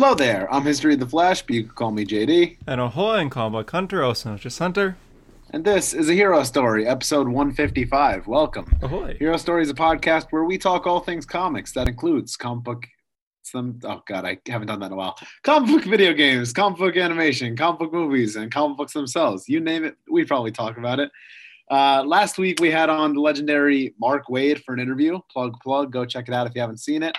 Hello there. I'm History of the Flash, but you can call me JD. And ahoy and comic hunter, also known as just Hunter. And this is a Hero Story, episode 155. Welcome. Ahoy. Hero Story is a podcast where we talk all things comics. That includes comic book. Some oh god, I haven't done that in a while. Comic book video games, comic book animation, comic book movies, and comic books themselves. You name it, we probably talk about it. Uh, last week we had on the legendary Mark Waid for an interview. Plug, plug. Go check it out if you haven't seen it.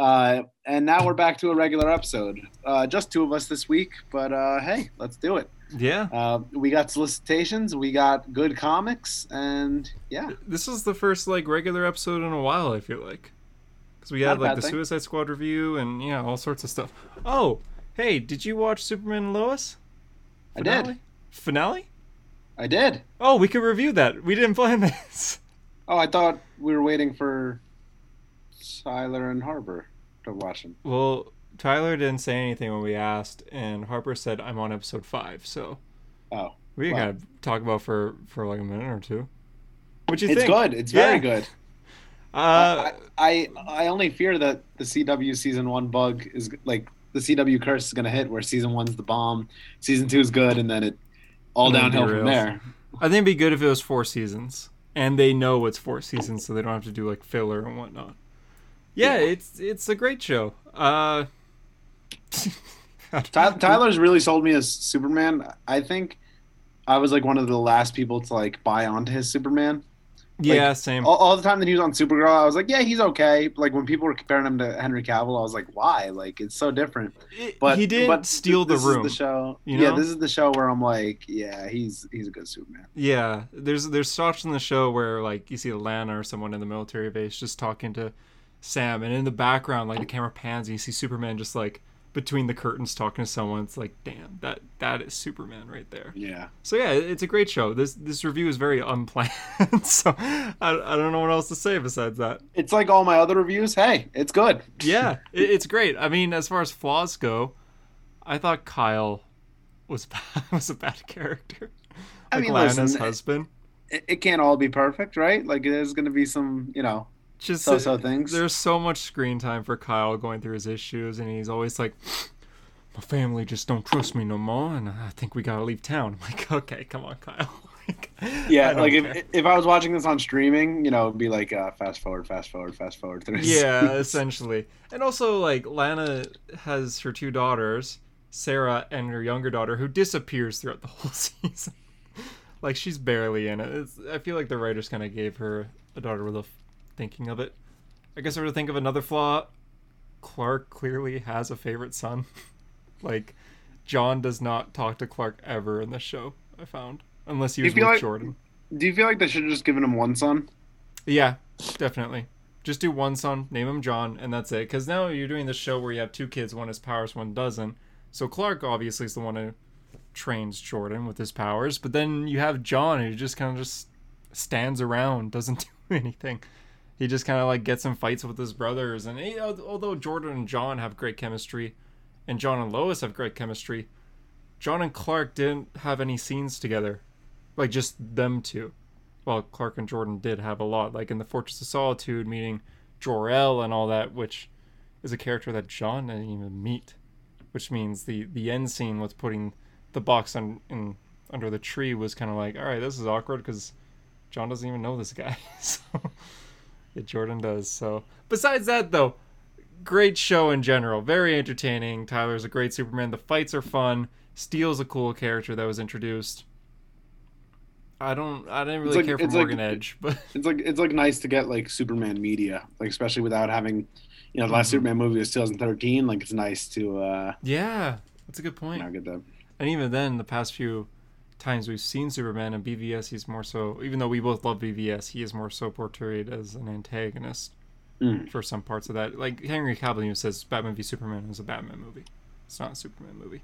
Uh, and now we're back to a regular episode. Uh, just two of us this week, but uh, hey, let's do it. Yeah. Uh, we got solicitations, we got good comics, and yeah, This is the first like regular episode in a while, I feel like. Because we Not had like the thing. Suicide Squad review and yeah, all sorts of stuff. Oh, hey, did you watch Superman and Lois? I did. Finale? Finale? I did. Oh, we could review that. We didn't plan this. Oh, I thought we were waiting for Tyler and Harper to watch them. Well, Tyler didn't say anything when we asked, and Harper said I'm on episode five, so Oh, we Well. gotta talk about for for like a minute or two. What you it's think? good. It's very good. Uh, I, I I only fear that the CW season one bug is like the CW curse is gonna hit, where season one's the bomb, season two is good, and then it all downhill from there. I think it'd be good if it was four seasons, and they know it's four seasons, so they don't have to do like filler and whatnot. Yeah, Yeah. it's it's a great show. Uh, Tyler's really sold me as Superman. I think I was like one of the last people to like buy onto his Superman. yeah, same. All, all the time that he was on Supergirl, I was like, yeah, he's okay. Like when people were comparing him to Henry Cavill, I was like, why? Like it's so different. But he didn't but steal the room. The show, you yeah, this is the show where I'm like, yeah, he's he's a good Superman. Yeah, there's there's shots in the show where like you see Lana or someone in the military base just talking to Sam, and in the background, like the camera pans, and you see Superman just like between the curtains talking to someone. It's like, damn, that that is Superman right there. Yeah. So yeah, it's a great show. This this review is very unplanned, so I, I don't know what else to say besides that. It's like all my other reviews. Hey, it's good. Yeah, it, it's great. I mean, as far as flaws go, I thought Kyle was was a bad character. I mean, Lana's listen, husband. It, it can't all be perfect, right? Like there's gonna be some, you know, Just so-so things. There's so much screen time for Kyle going through his issues, and he's always like, "My family just don't trust me no more, and I think we gotta leave town." I'm like, "Okay, come on, Kyle." Like, Yeah, like care. if, if I was watching this on streaming, you know, it'd be like uh, fast forward, fast forward, fast forward through. yeah, essentially. And also, like, Lana has her two daughters, Sarah and her younger daughter, who disappears throughout the whole season. like, she's barely in it. It's, I feel like the writers kind of gave her a daughter without thinking of it. I guess I were to think of another flaw. Clark clearly has a favorite son. like, John does not talk to Clark ever in the show, I found. Unless he was with like- Jordan. Do you feel like they should have just given him one son? Yeah, definitely. Just do one son, name him John, and that's it. Because now you're doing this show where you have two kids, one has powers, one doesn't. So Clark obviously is the one who trains Jordan with his powers, but then you have John who just kind of just stands around, doesn't do anything. He just kind of like gets in fights with his brothers, and he, although Jordan and John have great chemistry, and John and Lois have great chemistry, John and Clark didn't have any scenes together, like just them two well, Clark and Jordan did have a lot, like in the Fortress of Solitude, meeting Jor-El and all that, which is a character that John didn't even meet. Which means the the end scene with putting the box on in under the tree was kind of like, all right, this is awkward because John doesn't even know this guy. so yeah, Jordan does. So besides that, though, great show in general, very entertaining. Tyler's a great Superman. The fights are fun. Steel's a cool character that was introduced. I don't. I didn't really like- care for it's like- Morgan Edge, but It's like it's like nice to get like Superman media, like especially without having, you know, the last Mhm. Superman movie was 2013. Like it's nice to uh, yeah, that's a good you point. know, get that. And even then, the past few times we've seen Superman and BVS, he's more so. Even though we both love BVS, he is more so portrayed as an antagonist Mm. for some parts of that. Like Henry Cavill even says, Batman v Superman is a Batman movie. It's not a Superman movie.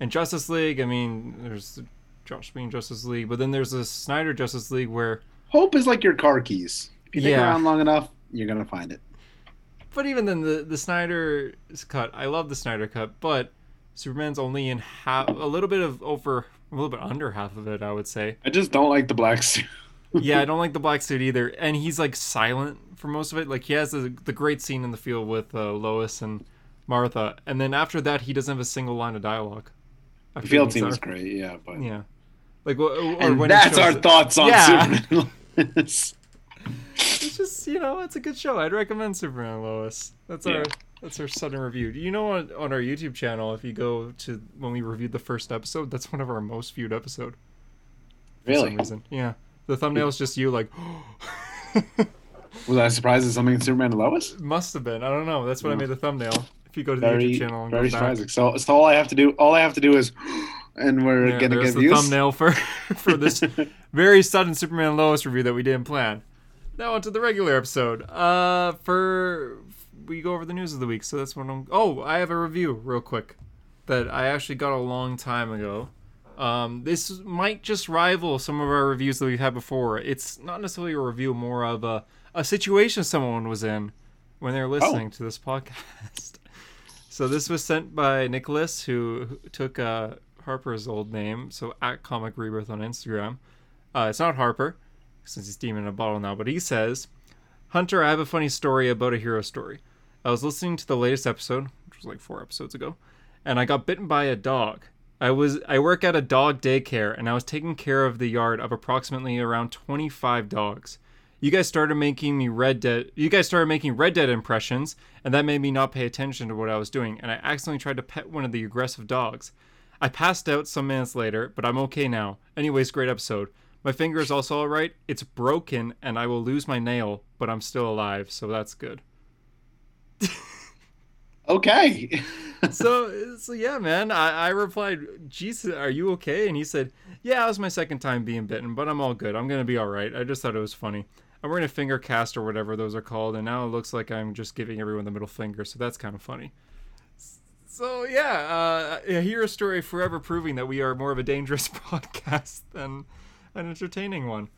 And Justice League, I mean, there's the Joss Whedon Justice League, but then there's the Snyder Justice League where Hope is like your car keys. If you Yeah. around long enough, you're gonna find it. But even then, the the Snyder's cut, I love the Snyder cut, but Superman's only in half, a little bit of over, a little bit under half of it, I would say. I just don't like the black suit. yeah, I don't like the black suit either, and he's like silent for most of it. Like he has the, the great scene in the field with uh, Lois and Martha, and then after that, he doesn't have a single line of dialogue. The field our- is great, yeah, but Yeah, like or and when that's our it- thoughts on Yeah. Superman. It's just you know, it's a good show. I'd recommend Superman Lois. That's our Yeah. That's our sudden review. You know, on on our YouTube channel, if you go to when we reviewed the first episode, that's one of our most viewed episode. For really? some reason, yeah. The thumbnail is just you like. Was I surprised at something in Superman and Lois? Must have been. I don't know. That's what I made the thumbnail. If you go to the Very, YouTube channel and very surprising. So, so all I have to do, all I have to do is, and we're yeah, gonna get the views. thumbnail for for this very sudden Superman and Lois review that we didn't plan. Now onto the regular episode. Uh, for we go over the news of the week. So that's what I'm. Oh, I have a review real quick that I actually got a long time ago. Um, this might just rival some of our reviews that we've had before. It's not necessarily a review, more of a a situation someone was in when they were listening to this podcast. So this was sent by Nicholas, who who took uh, Harper's old name, so at Comic Rebirth on Instagram. Uh, it's not Harper, since he's demon in a bottle now, but he says, Hunter, I have a funny story about a hero story. I was listening to the latest episode, which was like four episodes ago, and I got bitten by a dog. I was I work at a dog daycare and I was taking care of the yard of approximately around 25 dogs. You guys started making me Red Dead. You guys started making Red Dead impressions, and that made me not pay attention to what I was doing. And I accidentally tried to pet one of the aggressive dogs. I passed out some minutes later, but I'm okay now. Anyways, great episode. My finger is also alright. It's broken, and I will lose my nail, but I'm still alive, so that's good. Okay. so, so yeah, man. I, I replied, "Jesus, are you okay?" And he said, "Yeah, it was my second time being bitten, but I'm all good. I'm gonna be all right. I just thought it was funny. I'm wearing a finger cast or whatever those are called, and now it looks like I'm just giving everyone the middle finger. So that's kind of funny." So yeah, uh, a story forever proving that we are more of a dangerous podcast than an entertaining one.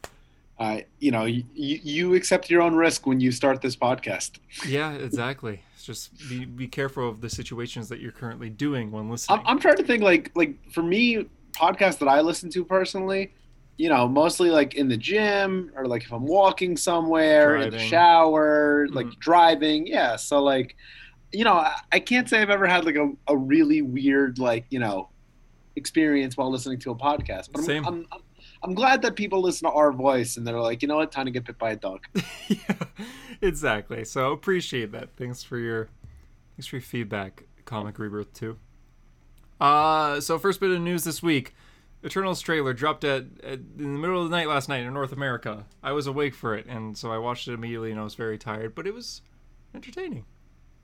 Uh, you know, you, you accept your own risk when you start this podcast. Yeah, exactly. It's just be be careful of the situations that you're currently doing when listening. I'm, I'm trying to think like like for me podcasts that I listen to personally, you know, mostly like in the gym or like if I'm walking somewhere in the shower, like Mhm. driving. Yeah, so like you know, I, I can't say I've ever had like a, a really weird like you know experience while listening to a podcast. But I'm, I'm, I'm I'm glad that people listen to our voice and they're like, you know what, time to get bit by a dog. yeah, exactly. So appreciate that. Thanks for your thanks for your feedback, Comic Rebirth too. Uh so first bit of news this week. Eternals trailer dropped at, at in the middle of the night last night in North America. I was awake for it, and so I watched it immediately, and I was very tired, but it was entertaining.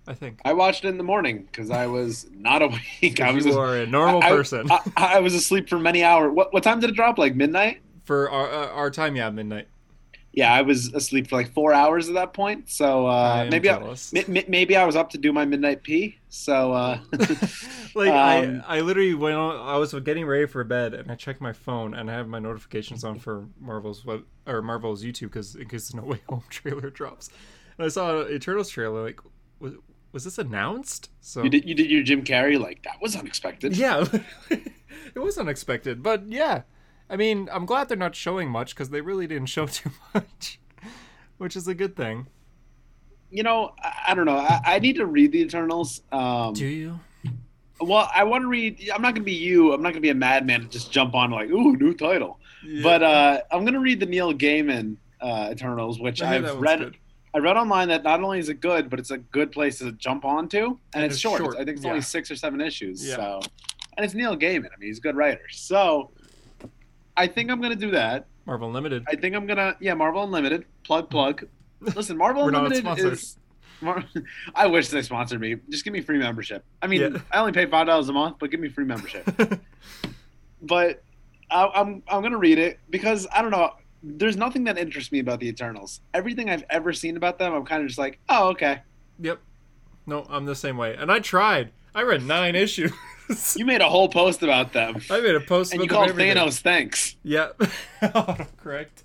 I think. I watched it in the morning because I was not awake. I was you are a normal I- person I, I was asleep for many hours. What what time did it drop? Like midnight? for our uh, our time. Yeah, midnight. Yeah, I was asleep for like four hours at that point. So uh, maybe I, jealous. m- m- maybe I was up to do my midnight pee. So uh, like Um, I, I literally went on. I was getting ready for bed, and I checked my phone, and I have my notifications on for Marvel's web or Marvel's YouTube because in case the No Way Home trailer drops, and I saw an Eternals trailer. Like, was was this announced? So you did you did your Jim Carrey like that was unexpected. yeah, it was unexpected, but yeah. I mean, I'm glad they're not showing much because they really didn't show too much, which is a good thing. You know, I, I don't know. I, I need to read the Eternals. Um, Do you? well, I want to read. I'm not gonna be you. I'm not gonna be a madman and just jump on like, ooh, new title. But uh, I'm gonna read the Neil Gaiman uh, Eternals, which I've read. good. I read online that not only is it good, but it's a good place to jump onto, and, And it's, it's short. short, I think it's yeah. only six or seven issues. Yeah. So, and it's Neil Gaiman. I mean, he's a good writer. So, I think I'm gonna do that. Marvel Unlimited. I think I'm gonna yeah, Marvel Unlimited plug plug. Listen, Marvel Unlimited is. Mar- I wish they sponsored me. Just give me free membership. I mean, Yeah. I only pay five dollars a month, but give me free membership. but I, I'm I'm gonna read it because I don't know. There's nothing that interests me about the Eternals. Everything I've ever seen about them, I'm kind of just like, oh, okay. Yep. No, I'm the same way. And I tried. I read nine issues. You made a whole post about them, I made a post and you about called them every day. Thanos thanks. Yep. Oh, correct.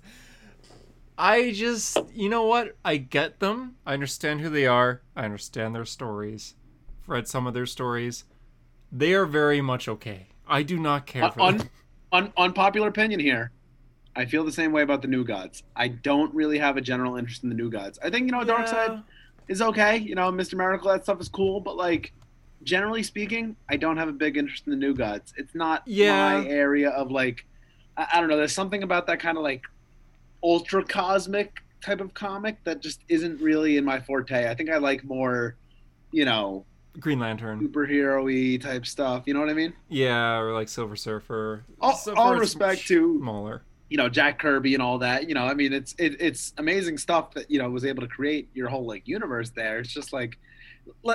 I just, you know what? I get them. I understand who they are. I understand their stories. I've read some of their stories. They are very much okay. I do not care for Un- them. Un- unpopular opinion here. I feel the same way about the New Gods. I don't really have a general interest in the New Gods. I think you know, Darkseid is okay. You know, Mr. Miracle, that stuff is cool, but like, generally speaking, I don't have a big interest in the New Gods. It's not Yeah. my area of like, I, I don't know. There's something about that kind of like ultra cosmic type of comic that just isn't really in my forte. I think I like more, you know, Green Lantern. superhero-y type stuff. You know what I mean? Yeah, or like Silver Surfer. All, all respect to smaller you know Jack Kirby and all that. You know, I mean, it's it, it's amazing stuff that you know was able to create your whole like universe there. It's just like,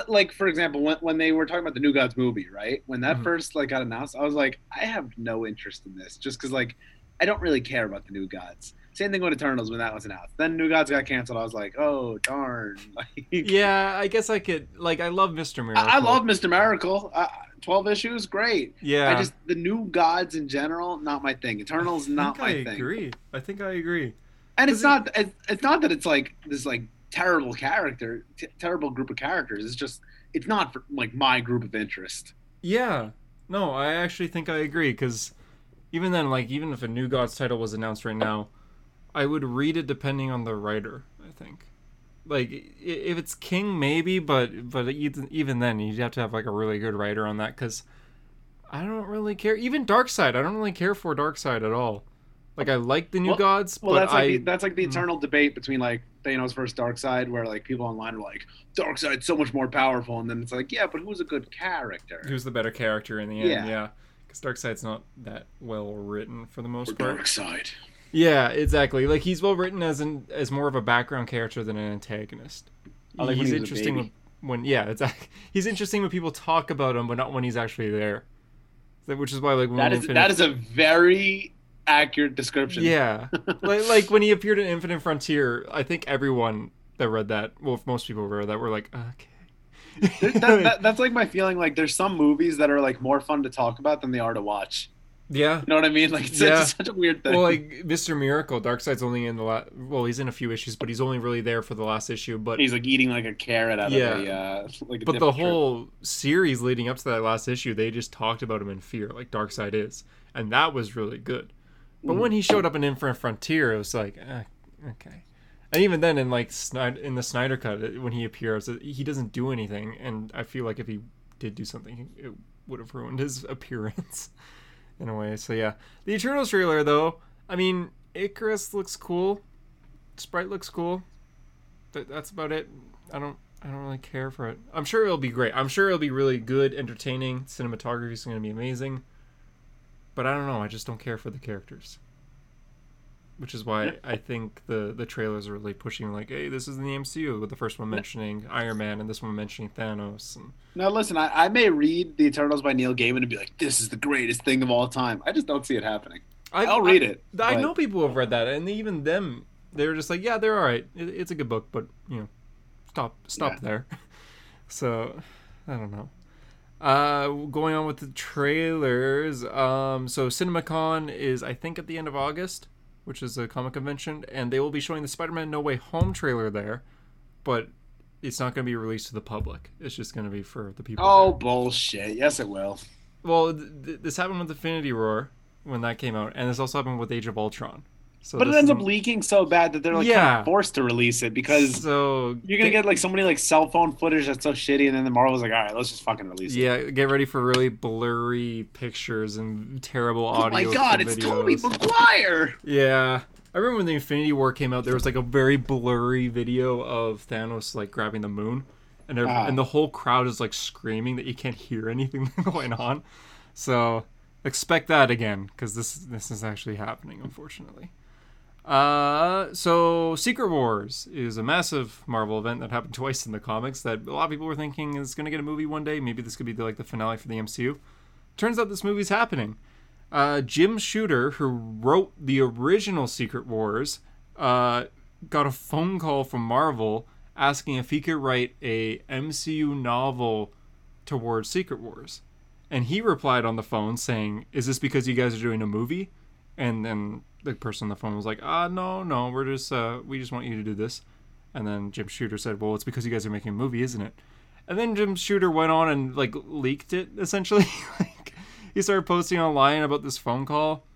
like for example, when when they were talking about the New Gods movie, right? When that mm-hmm. first like got announced, I was like, I have no interest in this, just because like I don't really care about the New Gods. Same thing with Eternals when that was announced. Then New Gods got canceled. I was like, oh darn. Yeah, I guess I could like I love Mr. Miracle. I, I love Mr. Miracle. I, 12 issues great. Yeah. i just the new gods in general not my thing. Eternals not my I thing. i agree. I think i agree. And it's it... not it's not that it's like this like terrible character t- terrible group of characters. It's just it's not for, like my group of interest. Yeah. No i actually think i agree because even then like even if a new gods title was announced right now i would read it depending on the writer i think. Like, if it's King, maybe, but but even even then, you'd have to have like a really good writer on that because I don't really care. Even Darkseid, I don't really care for Darkseid at all. Like, I like the New Well- Gods, well but that's like I the, that's like the Mm. eternal debate between like Thanos versus Darkseid, where like people online are like Darkseid's so much more powerful and then it's like yeah but who's a good character who's the better character in the end. Yeah. Yeah. Darkseid's not that well written for the most or part. Darkseid Yeah, exactly. Like he's well written as an as more of a background character than an antagonist. I like when he's he interesting when, when yeah, it's he's interesting when people talk about him, but not when he's actually there. Which is why like when that is Infinite, that is a very accurate description yeah, like like when he appeared in Infinite Frontier, I think everyone that read that, well, if most people read that, were like, okay. That, that, that's like my feeling like there's some movies that are like more fun to talk about than they are to watch yeah. you know what I mean like it's, Yeah. it's such a weird thing Well, like Mr. Miracle, Darkseid's only in the la- well, he's in a few issues, but he's only really there for the last issue. But he's like eating like a carrot out Yeah. of a uh, like a But the whole series leading up to that last issue, they just talked about him in fear, like Darkseid is, and that was really good. But Mhm. when he showed up in Infinite Frontier, it was like, eh, okay. And even then, in like Snyder, in the Snyder cut, when he appears, he doesn't do anything, and I feel like if he did do something, it would have ruined his appearance in a way. So yeah, the Eternals trailer though, I mean, Icarus looks cool, Sprite looks cool. That, that's about it. I don't I don't really care for it. I'm sure it'll be great. I'm sure it'll be really good, entertaining. Cinematography is going to be amazing. But I don't know. I just don't care for the characters. Which is why Yeah. I think the the trailers are really pushing like, hey, this is in the MCU with the first one mentioning Iron Man and this one mentioning Thanos and Now listen, I, I may read the Eternals by Neil Gaiman and be like, "This is the greatest thing of all time." I just don't see it happening. I, I'll read it. I, I know people have read that, and even them, they're just like, yeah, they're all right. It, it's a good book, but you know, stop, stop Yeah. there. So, I don't know. Uh, going on with the trailers. Um, so CinemaCon is I think at the end of August, which is a comic convention, and they will be showing the Spider-Man No Way Home trailer there, but it's not going to be released to the public. It's just going to be for the people. Oh there. bullshit! Yes, it will. well, th- th- this happened with Infinity War when that came out, and this also happened with Age of Ultron. So but it ends is- up leaking so bad that they're like kind of forced to release it because so you're gonna get like so many like cell phone footage that's so shitty, and then the Marvel's like, "All right, let's just fucking release it." yeah get ready for really blurry pictures and terrible audio. Oh my god, it's Tobey. Maguire. yeah i remember when the infinity war came out there was like a very blurry video of thanos like grabbing the moon and, Ah. and the whole crowd is like screaming that you can't hear anything going on so expect that again because this this is actually happening unfortunately uh, so Secret Wars is a massive Marvel event that happened twice in the comics that a lot of people were thinking is going to get a movie one day. Maybe this could be the, like the finale for the MCU. Turns out this movie's happening. Uh, Jim Shooter, who wrote the original Secret Wars, uh, got a phone call from Marvel asking if he could write a MCU novel towards Secret Wars. And he replied on the phone saying, Is this because you guys are doing a movie? And then the person on the phone was like, Ah, no, no, we're just, uh, we just want you to do this. And then Jim Shooter said, Well, it's because you guys are making a movie, isn't it? And then Jim Shooter went on and, like, leaked it, essentially. like, he started posting online about this phone call.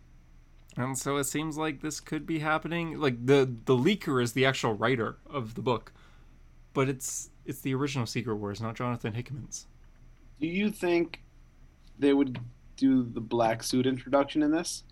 And so it seems like this could be happening. Like, the, the leaker is the actual writer of the book. But it's it's the original Secret Wars, not Jonathan Hickman's. Do you think they would do the black suit introduction in this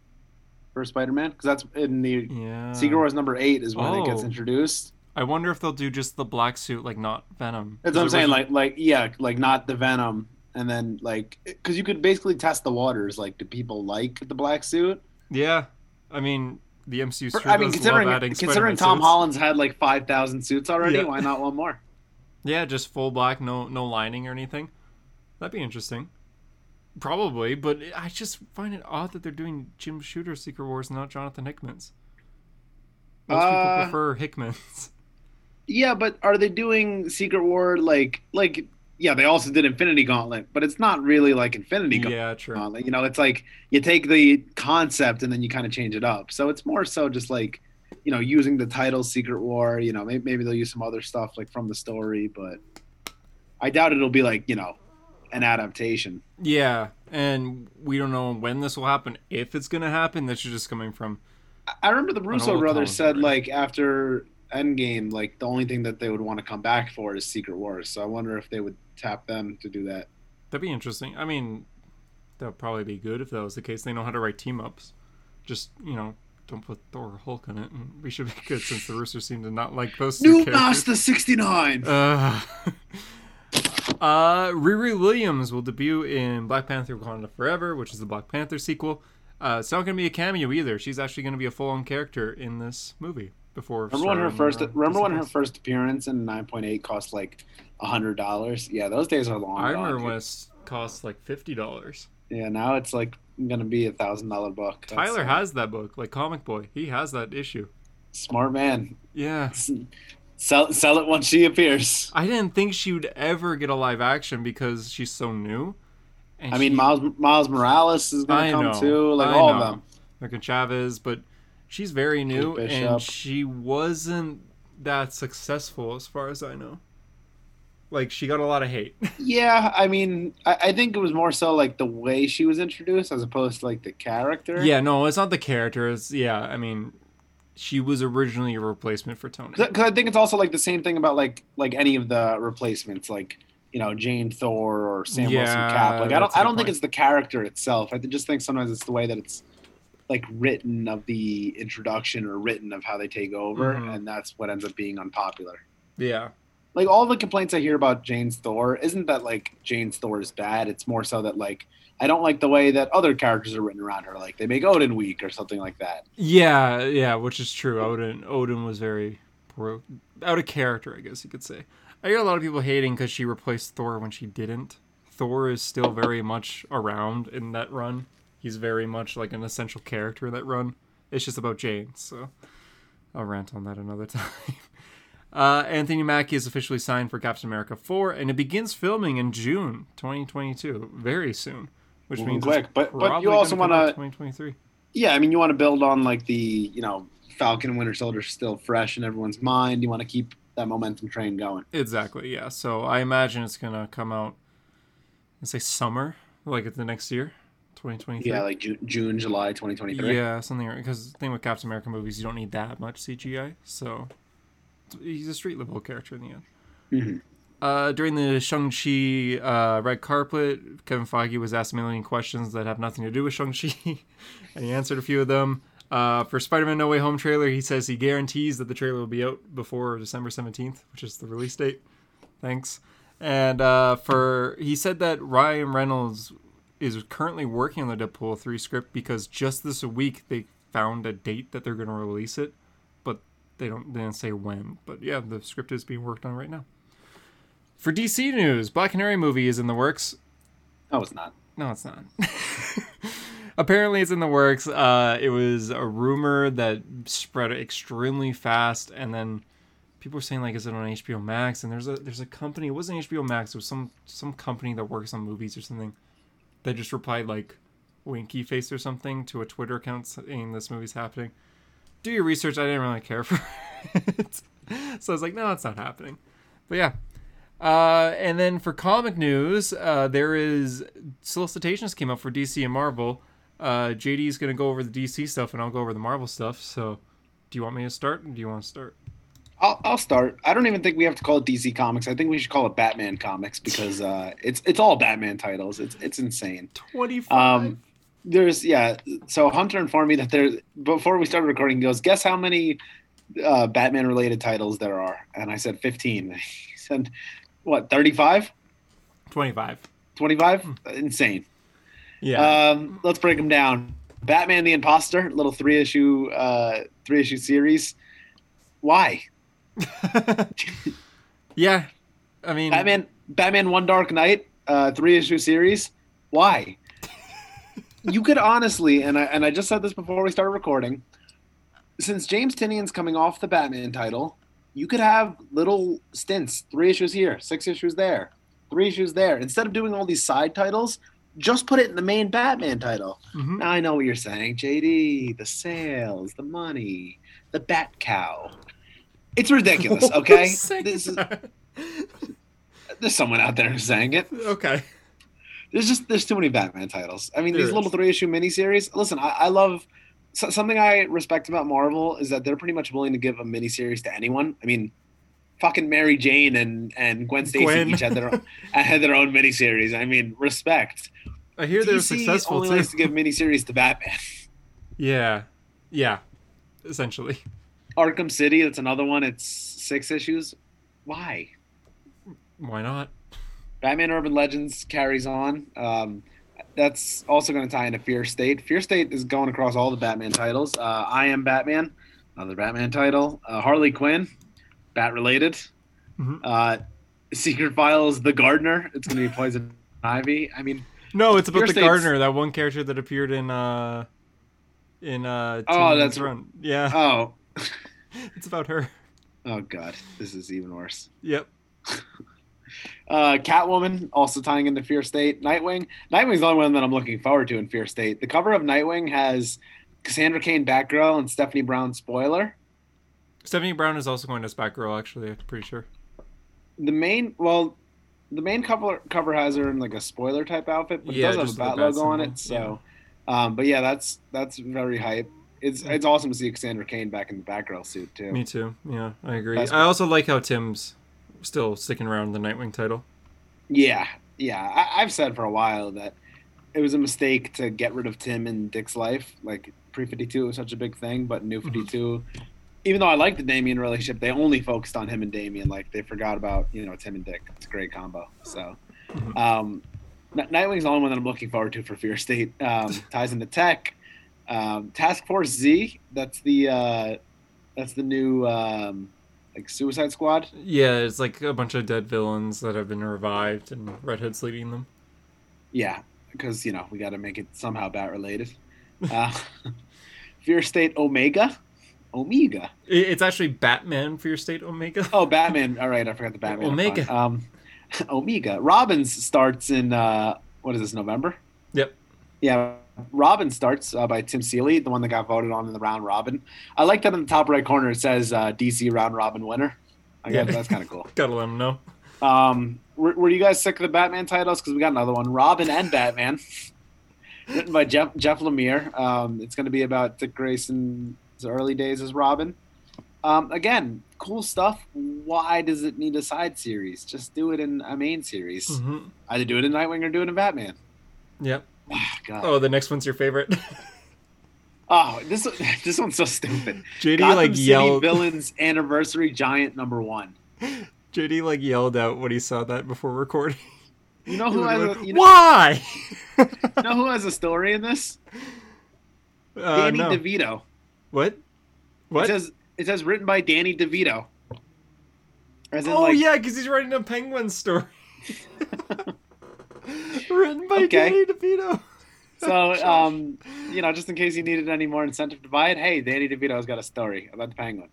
for Spider-Man? Because that's in the Yeah. Secret Wars number eight is when it gets Oh. introduced. I wonder if they'll do just the black suit, like not Venom. That's what I'm saying. Like, like yeah, like not the Venom, and then like because you could basically test the waters. Like, do people like the black suit? yeah. I mean, the MCU. Sure I mean, considering considering Spider-Man Tom suits. Holland's had like five thousand suits already, Yeah. why not one more? Yeah, just full black, no no lining or anything. That'd be interesting. Probably, but I just find it odd that they're doing Jim Shooter Secret Wars, and not Jonathan Hickman's. Most Uh, people prefer Hickman's. Yeah, but are they doing Secret War like like? Yeah, they also did Infinity Gauntlet, but it's not really like Infinity Gauntlet. Yeah, true. Gauntlet. You know, it's like you take the concept and then you kind of change it up. So it's more so just like, you know, using the title Secret War. You know, maybe, maybe they'll use some other stuff like from the story, but I doubt it'll be like you know, an adaptation. Yeah, and we don't know when this will happen. If it's gonna happen, this is just coming from. I- remember the Russo brothers said like after Endgame, like the only thing that they would want to come back for is Secret Wars. So I wonder if they would tap them to do that. That'd be interesting. I mean, that would probably be good if that was the case. They know how to write team ups. Just you know, don't put Thor or Hulk in it, and we should be good since the Russos seem to not like those New. Master sixty nine. Uh, uh, Riri Williams will debut in Black Panther: Wakanda Forever, which is the Black Panther sequel. Uh, it's not going to be a cameo either. She's actually going to be a full-on character in this movie. Before Remember when her first uh, remember when her first appearance in nine point eight cost like hundred dollars? Yeah, those days are long. I remember dude. when it cost like fifty dollars. Yeah, now it's like gonna be a thousand dollar book. That's, Tyler has that book, like Comic Boy. He has that issue. smart man. Yeah. Sell sell it once she appears. I didn't think she would ever get a live action because she's so new. And I mean, she- Miles Miles Morales is gonna come know, too. Like I all know. of them. America Chavez, but she's very new and she wasn't that successful as far as I know. Like she got a lot of hate. Yeah, I mean, I, I think it was more so like the way she was introduced as opposed to like the character. yeah, no, it's not the character. It's yeah, I mean, she was originally a replacement for Tony. because I think it's also like the same thing about like like any of the replacements, like you know Jane Thor or Sam Wilson Cap. Like I don't I don't think point. it's the character itself. I just think sometimes it's the way that it's like written of the introduction or written of how they take over, Mhm. and that's what ends up being unpopular. Yeah. Like all the complaints I hear about Jane's Thor isn't that like Jane's Thor is bad. It's more so that like I don't like the way that other characters are written around her. Like they make Odin weak or something like that. Yeah, yeah, which is true. Odin Odin was very out of character, I guess you could say. I hear a lot of people hating because she replaced Thor when she didn't. Thor is still very much around in that run. He's very much like an essential character in that run. It's just about Jane, so I'll rant on that another time. Uh, Anthony Mackie is officially signed for Captain America 4, and it begins filming in June 2022, very soon. Which Moving means quick, but- but you also out wanna- 2023. Yeah, I mean you want to build on like the you know Falcon and Winter Soldier still fresh in everyone's mind. You want to keep that momentum train going. Exactly, yeah. So I imagine it's gonna come out. Let's say summer, like at the next year, 2023. Yeah, like June, June July 2023. Yeah, something because the thing with Captain America movies, you don't need that much CGI, so he's a street level character in the end. Mhm. Uh, during the Shang-Chi uh, red carpet, Kevin Feige was asked a million questions that have nothing to do with Shang-Chi, and he answered a few of them. Uh, for Spider-Man No Way Home trailer, he says he guarantees that the trailer will be out before December 17th, which is the release date. Thanks. And uh, for he said that Ryan Reynolds is currently working on the Deadpool 3 script because just this week they found a date that they're going to release it, but they don't they didn't say when. But yeah, the script is being worked on right now. For DC news, Black Canary movie is in the works. No, it's not. No, it's not. Apparently, it's in the works. Uh, it was a rumor that spread extremely fast, and then people were saying like, "Is it on HBO Max?" And there's a there's a company. It wasn't HBO Max. It was some some company that works on movies or something. That just replied like, "Winky face" or something to a Twitter account saying this movie's happening. Do your research. I didn't really care for it, so I was like, "No, it's not happening." But yeah, uh, and then for comic news, uh, there is solicitations came up for DC and Marvel. Uh, JD is going to go over the DC stuff, and I'll go over the Marvel stuff. So, do you want me to start? Do you want to start? I'll, I'll start. I don't even think we have to call it DC Comics. I think we should call it Batman Comics because uh, it's it's all Batman titles. It's it's insane. Twenty five. Um, there's yeah. So Hunter informed me that there before we started recording. He goes, guess how many uh, Batman related titles there are? And I said 15. He said, what 35? Twenty five. 25? Insane. Yeah. Um, let's break them down. Batman the Imposter, little three issue uh, three issue series. Why? yeah. I mean, Batman Batman One Dark Knight, uh, three issue series. Why? you could honestly, and I and I just said this before we started recording. Since James Tynion's coming off the Batman title, you could have little stints, three issues here, six issues there, three issues there. Instead of doing all these side titles, just put it in the main Batman title. mhm. Now I know what you're saying, JD. The sales, the money, the Bat Cow. It's ridiculous. Okay, this is, there's someone out there who's saying it. okay. There's just there's too many Batman titles. I mean, There these is. little three issue miniseries. Listen, I, I love so, something I respect about Marvel is that they're pretty much willing to give a miniseries to anyone. I mean, fucking Mary Jane and and Gwen Stacy Gwen. each had their own, had their own miniseries. I mean, respect. I hear they're DC successful only too. likes to give miniseries to Batman. yeah. Yeah. Essentially. Arkham City, that's another one. It's six issues. Why? Why not? Batman Urban Legends carries on. Um, that's also going to tie into Fear State. Fear State is going across all the Batman titles. Uh, I Am Batman, another Batman title. Uh, Harley Quinn, Bat related. Mhm. Uh, Secret Files, The Gardener. It's going to be Poison Ivy. I mean, No, it's about Fear the State's- gardener, that one character that appeared in uh in uh Oh, that's- Run. Yeah. oh, it's about her. oh God, this is even worse. Yep. Uh, Catwoman also tying into Fear State. Nightwing. Nightwing's the only one that I'm looking forward to in Fear State. The cover of Nightwing has Cassandra Cain, Batgirl, and Stephanie Brown. Spoiler. Stephanie Brown is also going as Batgirl, actually, I'm pretty sure. The main, well, the main cover cover has her in like a spoiler type outfit, but Yeah, it does have a bat logo on it. So, um, but yeah, that's that's very hype. It's it's awesome to see Cassandra Cain back in the Batgirl suit too. Me too. Yeah, I agree. That's I also like how Tim's still sticking around the Nightwing title. Yeah, yeah. I, I've said for a while that it was a mistake to get rid of Tim in Dick's life. Like pre fifty two was such a big thing, but New fifty two, even though I like the Damian relationship, they only focused on him and Damian. Like they forgot about you know Tim and Dick. It's a great combo. So, Mhm. um, Nightwing's the only one that I'm looking forward to for Fear State. Um, ties into tech. Um, Task Force Z. That's the uh, that's the new um, like Suicide Squad. Yeah, it's like a bunch of dead villains that have been revived and Red Hood's leading them. Yeah, because you know we got to make it somehow bat related. Uh, Fear State Omega, Omega. It's actually Batman Fear State Omega. Oh, Batman. All right, I forgot the Batman. Omega. Um, Omega. Robin's starts in uh, what is this November? Yeah, Robin starts uh, by Tim Seeley, the one that got voted on in the round robin. I like that in the top right corner it says uh, DC round robin winner. I guess Yeah. that's kind of cool. Gotta let them know. Um, were, were you guys sick of the Batman titles? Because we got another one, Robin and Batman, written by Jeff Jeff Lemire. Um, it's going to be about Dick Grayson's early days as Robin. Um, again, cool stuff. Why does it need a side series? Just do it in a main series. hmm Either do it in Nightwing or do it in Batman. Yep. Ah, God. Oh, the next one's your favorite. Oh, this this one's so stupid. JD Gotham like City yelled. Villains Anniversary Giant Number One. JD like yelled out when he saw that before recording. You know who has like, a, you know, Why? you know who has a story in this? Uh, Danny no. DeVito. What? It What? says it says written by Danny DeVito. As in, Oh like, yeah, because he's writing a penguin story. Written by Okay. Danny DeVito. So, um, you know, just in case you needed any more incentive to buy it, hey, Danny DeVito's got a story about the Penguin.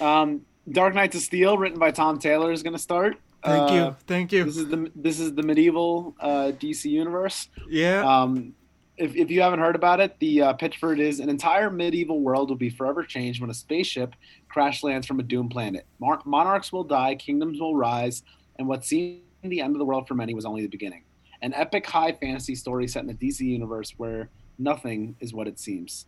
Um, Dark Knights of Steel, written by Tom Taylor, is going to start. Thank Uh, you, thank you. This is the this is the medieval uh, DC universe. Yeah, Um, if, if you haven't heard about it, the uh, pitch for it is an entire medieval world will be forever changed when a spaceship crash lands from a doomed planet. Mon- monarchs will die, kingdoms will rise, and what seemed the end of the world for many was only the beginning. An epic high fantasy story set in the DC universe where nothing is what it seems.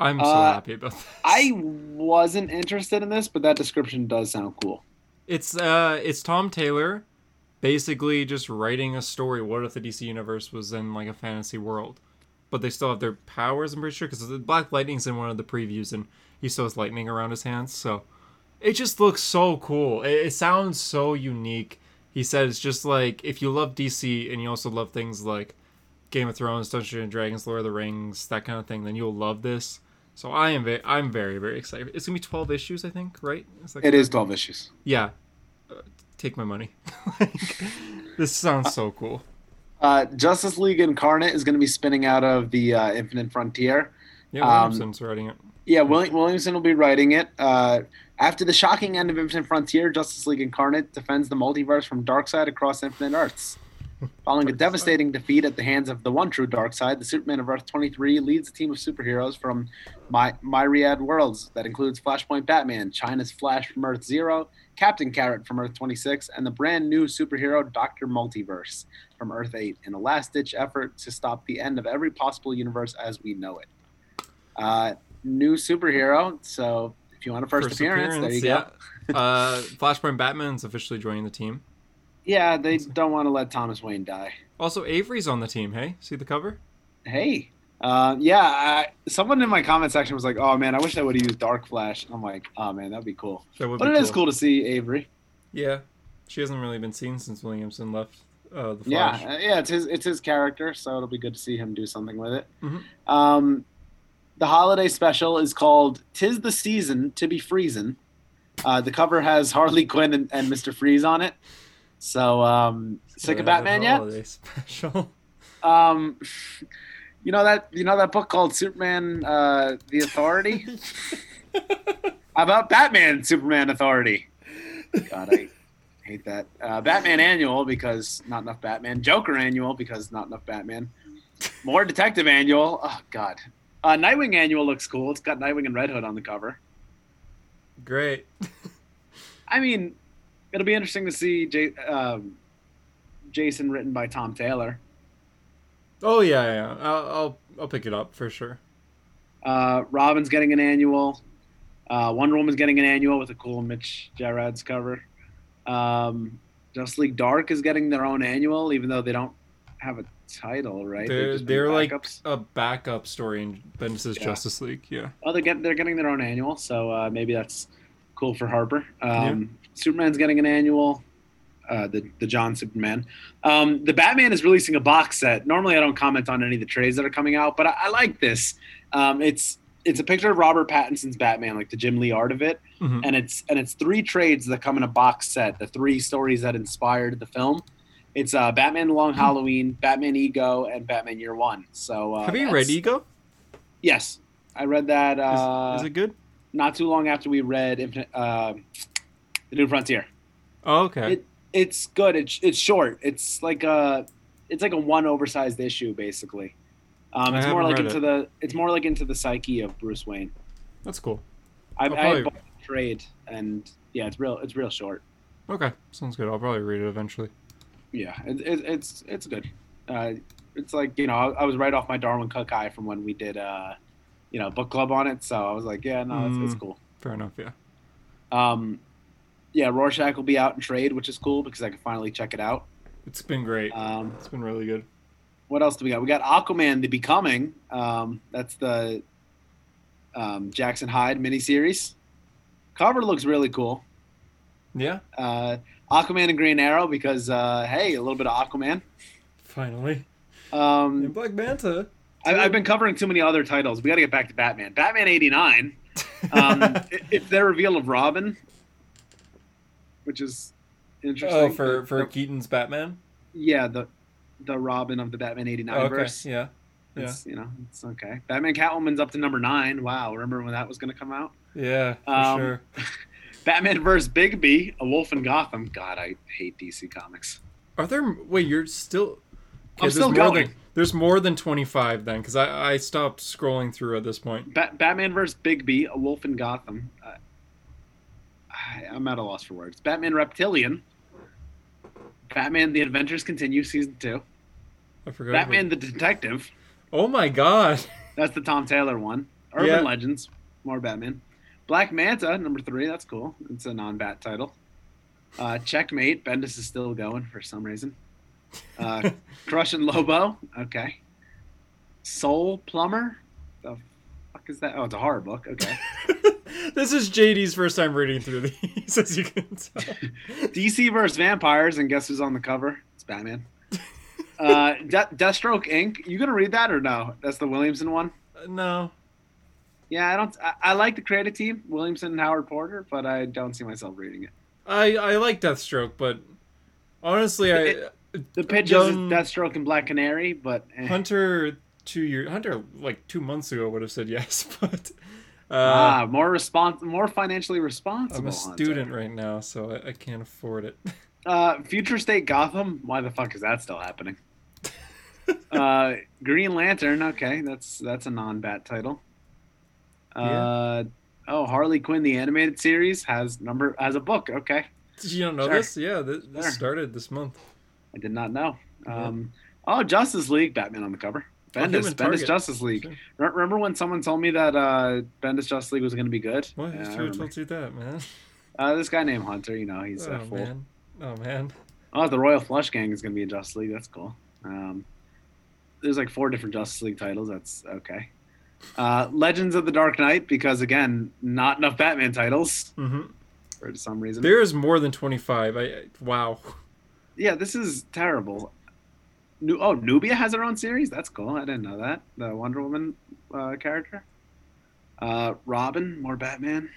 I'm so Uh, happy about this. I wasn't interested in this, but that description does sound cool. It's uh it's Tom Taylor basically just writing a story. What if the DC universe was in like a fantasy world? But they still have their powers, I'm pretty sure, because the Black Lightning's in one of the previews and he still has lightning around his hands. So it just looks so cool. It, it sounds so unique. He said it's just like if you love DC and you also love things like Game of Thrones, Dungeons and Dragons, Lord of the Rings, that kind of thing, then you'll love this. So I am very, I'm very, very excited. It's gonna be 12 issues, I think, right? Is It is 12 issues. yeah. Uh, take my money. like, this sounds so cool. Uh, Justice League Incarnate is going to be spinning out of the uh, Infinite Frontier. Yeah, Um, Williamson's writing it. Yeah, William, Williamson will be writing it. Uh, after the shocking end of Infinite Frontier, Justice League Incarnate defends the multiverse from Darkseid across infinite Earths. Following a devastating defeat at the hands of the one true Darkseid, the Superman of Earth 23 leads a team of superheroes from My- Myriad Worlds that includes Flashpoint Batman, China's Flash from Earth Zero, Captain Carrot from Earth 26, and the brand new superhero Dr. Multiverse from Earth 8 in a last ditch effort to stop the end of every possible universe as we know it. Uh, new superhero, so if you want a first, appearance, there you go. yeah. uh, Flashpoint Batman's officially joining the team. Yeah, they don't want to let Thomas Wayne die. Also, Avery's on the team. Hey, see the cover? Hey, uh, yeah, I, someone in my comment section was like, "Oh man, I wish I would have used Dark Flash." I'm like, "Oh man, that'd be cool." That would But it is cool to see Avery. Yeah, she hasn't really been seen since Williamson left uh, the Yeah, Flash. uh, yeah, it's his it's his character, so it'll be good to see him do something with it. Mhm. Um, the holiday special is called "Tis the Season to Be Freezin'." Uh, the cover has Harley Quinn and, and Mister Freeze on it. So, um, sick of They have a Batman yet? holiday Special. Um, you know that you know that book called Superman: uh, The Authority. How about Batman: Superman Authority? God, I hate that. Uh, Batman Annual because not enough Batman. Joker Annual because not enough Batman. More Detective Annual. Oh God. Uh, Nightwing Annual looks cool. It's got Nightwing and Red Hood on the cover. Great. I mean, it'll be interesting to see J- um, Jason written by Tom Taylor. Oh yeah, yeah. I'll I'll, I'll pick it up for sure. Uh, Robin's getting an annual. Uh, Wonder Woman's getting an annual with a cool Mitch Gerads cover. Um, Justice League Dark is getting their own annual, even though they don't have a title, right? They're they're like a backup story in Bendis' Yeah. Justice League. Yeah. oh, they're getting they're getting their own annual, so uh, maybe that's cool for Harper. Um, Superman's getting an annual. Uh, the the John Superman. Um, the Batman is releasing a box set. Normally, I don't comment on any of the trades that are coming out, but I, I like this. Um, it's it's a picture of Robert Pattinson's Batman, like the Jim Lee art of it, Mhm. and it's and it's three trades that come in a box set. The three stories that inspired the film. It's uh, Batman: Long Halloween, Batman Ego, and Batman Year One. So uh, Have you read Ego? Yes, I read that Is, uh, is it good? not too long after we read Infinite, uh, The New Frontier. Oh, okay. It- It's good. It's it's short. It's like a it's like a one oversized issue basically. Um, I it's more haven't like read into the it's more like into the psyche of Bruce Wayne. That's cool. I, I'll I had bought the trade and yeah, it's real. It's real short. Okay, sounds good. I'll probably read it eventually. Yeah, it, it, it's it's good. Uh, it's like you know I, I was right off my Darwyn Cooke high from when we did uh, you know book club on it, so I was like, yeah, no, it's, it's Mm. cool. Fair enough. Yeah. Um, yeah, Rorschach will be out in trade, which is cool because I can finally check it out. It's been great. Um, It's been really good. what else do we got? We got Aquaman: The Becoming. Um, that's the um, Jackson Hyde miniseries. Cover looks really cool. Yeah. Uh, Aquaman and Green Arrow because uh, hey, a little bit of Aquaman. Finally. Um, And Black Manta. I, I've been covering too many other titles. We got to get back to Batman. Batman '89. Um, it, it's their reveal of Robin, which is interesting. oh, for for The- Keaton's Batman. yeah, the the Robin of the Batman '89 Oh, okay. verse. Yeah. Yeah. It's, you know, it's okay. Batman Catwoman's up to number nine. Wow, remember when that was going to come out? Yeah. For Um, sure. Batman vs. Bigby, A Wolf in Gotham. God, I hate DC Comics. Are there? Wait, you're still. I'm there's still more going. Than, there's more than 25 then, because I I stopped scrolling through at this point. Ba- Batman vs. Bigby, A Wolf in Gotham. Uh, I, I'm at a loss for words. Batman Reptilian. Batman: The Adventures Continue, season two. I forgot. Batman the Detective. Oh my god. That's the Tom Taylor one. Urban Yeah. Legends, more Batman. Black Manta, number three. That's cool. It's a non-bat title. Uh, Checkmate. Bendis is still going for some reason. Uh, Crush and Lobo. Okay. Soul Plumber. The fuck is that? Oh, it's a horror book. Okay. this is JD's first time reading through these, as you can tell. DC versus Vampires, and guess who's on the cover? It's Batman. Uh, De- Deathstroke Inc. You gonna read that or no? That's the Williamson one. no. Yeah, I don't. I, I like the creative team, Williamson and Howard Porter, but I don't see myself reading it. I I like Deathstroke, but honestly, I It- The pitch is Deathstroke and Black Canary, but eh. Hunter two year Hunter like two months ago would have said yes, but uh, ah, more respons- more financially responsible. I'm a Hunter. student right now, so I, I can't afford it. Uh, Future State Gotham. Why the fuck is that still happening? uh, Green Lantern. Okay, that's that's a non-bat title. Uh, oh, Harley Quinn the animated series has number has a book. Okay, Did you don't know Sure. this? Yeah, this, this Sure. started this month. I did not know. Yeah. Um, oh, Justice League, Batman on the cover. Oh, Bendis, Human Bendis Target. Justice League. Sure. Re- Remember when someone told me that uh, Bendis Justice League was going to be good? What? Yeah, I Who told you that, man? Uh, this guy named Hunter, you know, he's a Oh fool. man. Oh man. Oh, the Royal Flush Gang is going to be in Justice League. That's cool. Um, there's like four different Justice League titles. That's okay. Uh, Legends of the Dark Knight, because again, not enough Batman titles hmm for some reason. There is more than twenty five. I I- wow. yeah, this is terrible. Nu- oh, Nubia has her own series. That's cool. I didn't know that. The Wonder Woman uh, character. Uh, Robin, more Batman.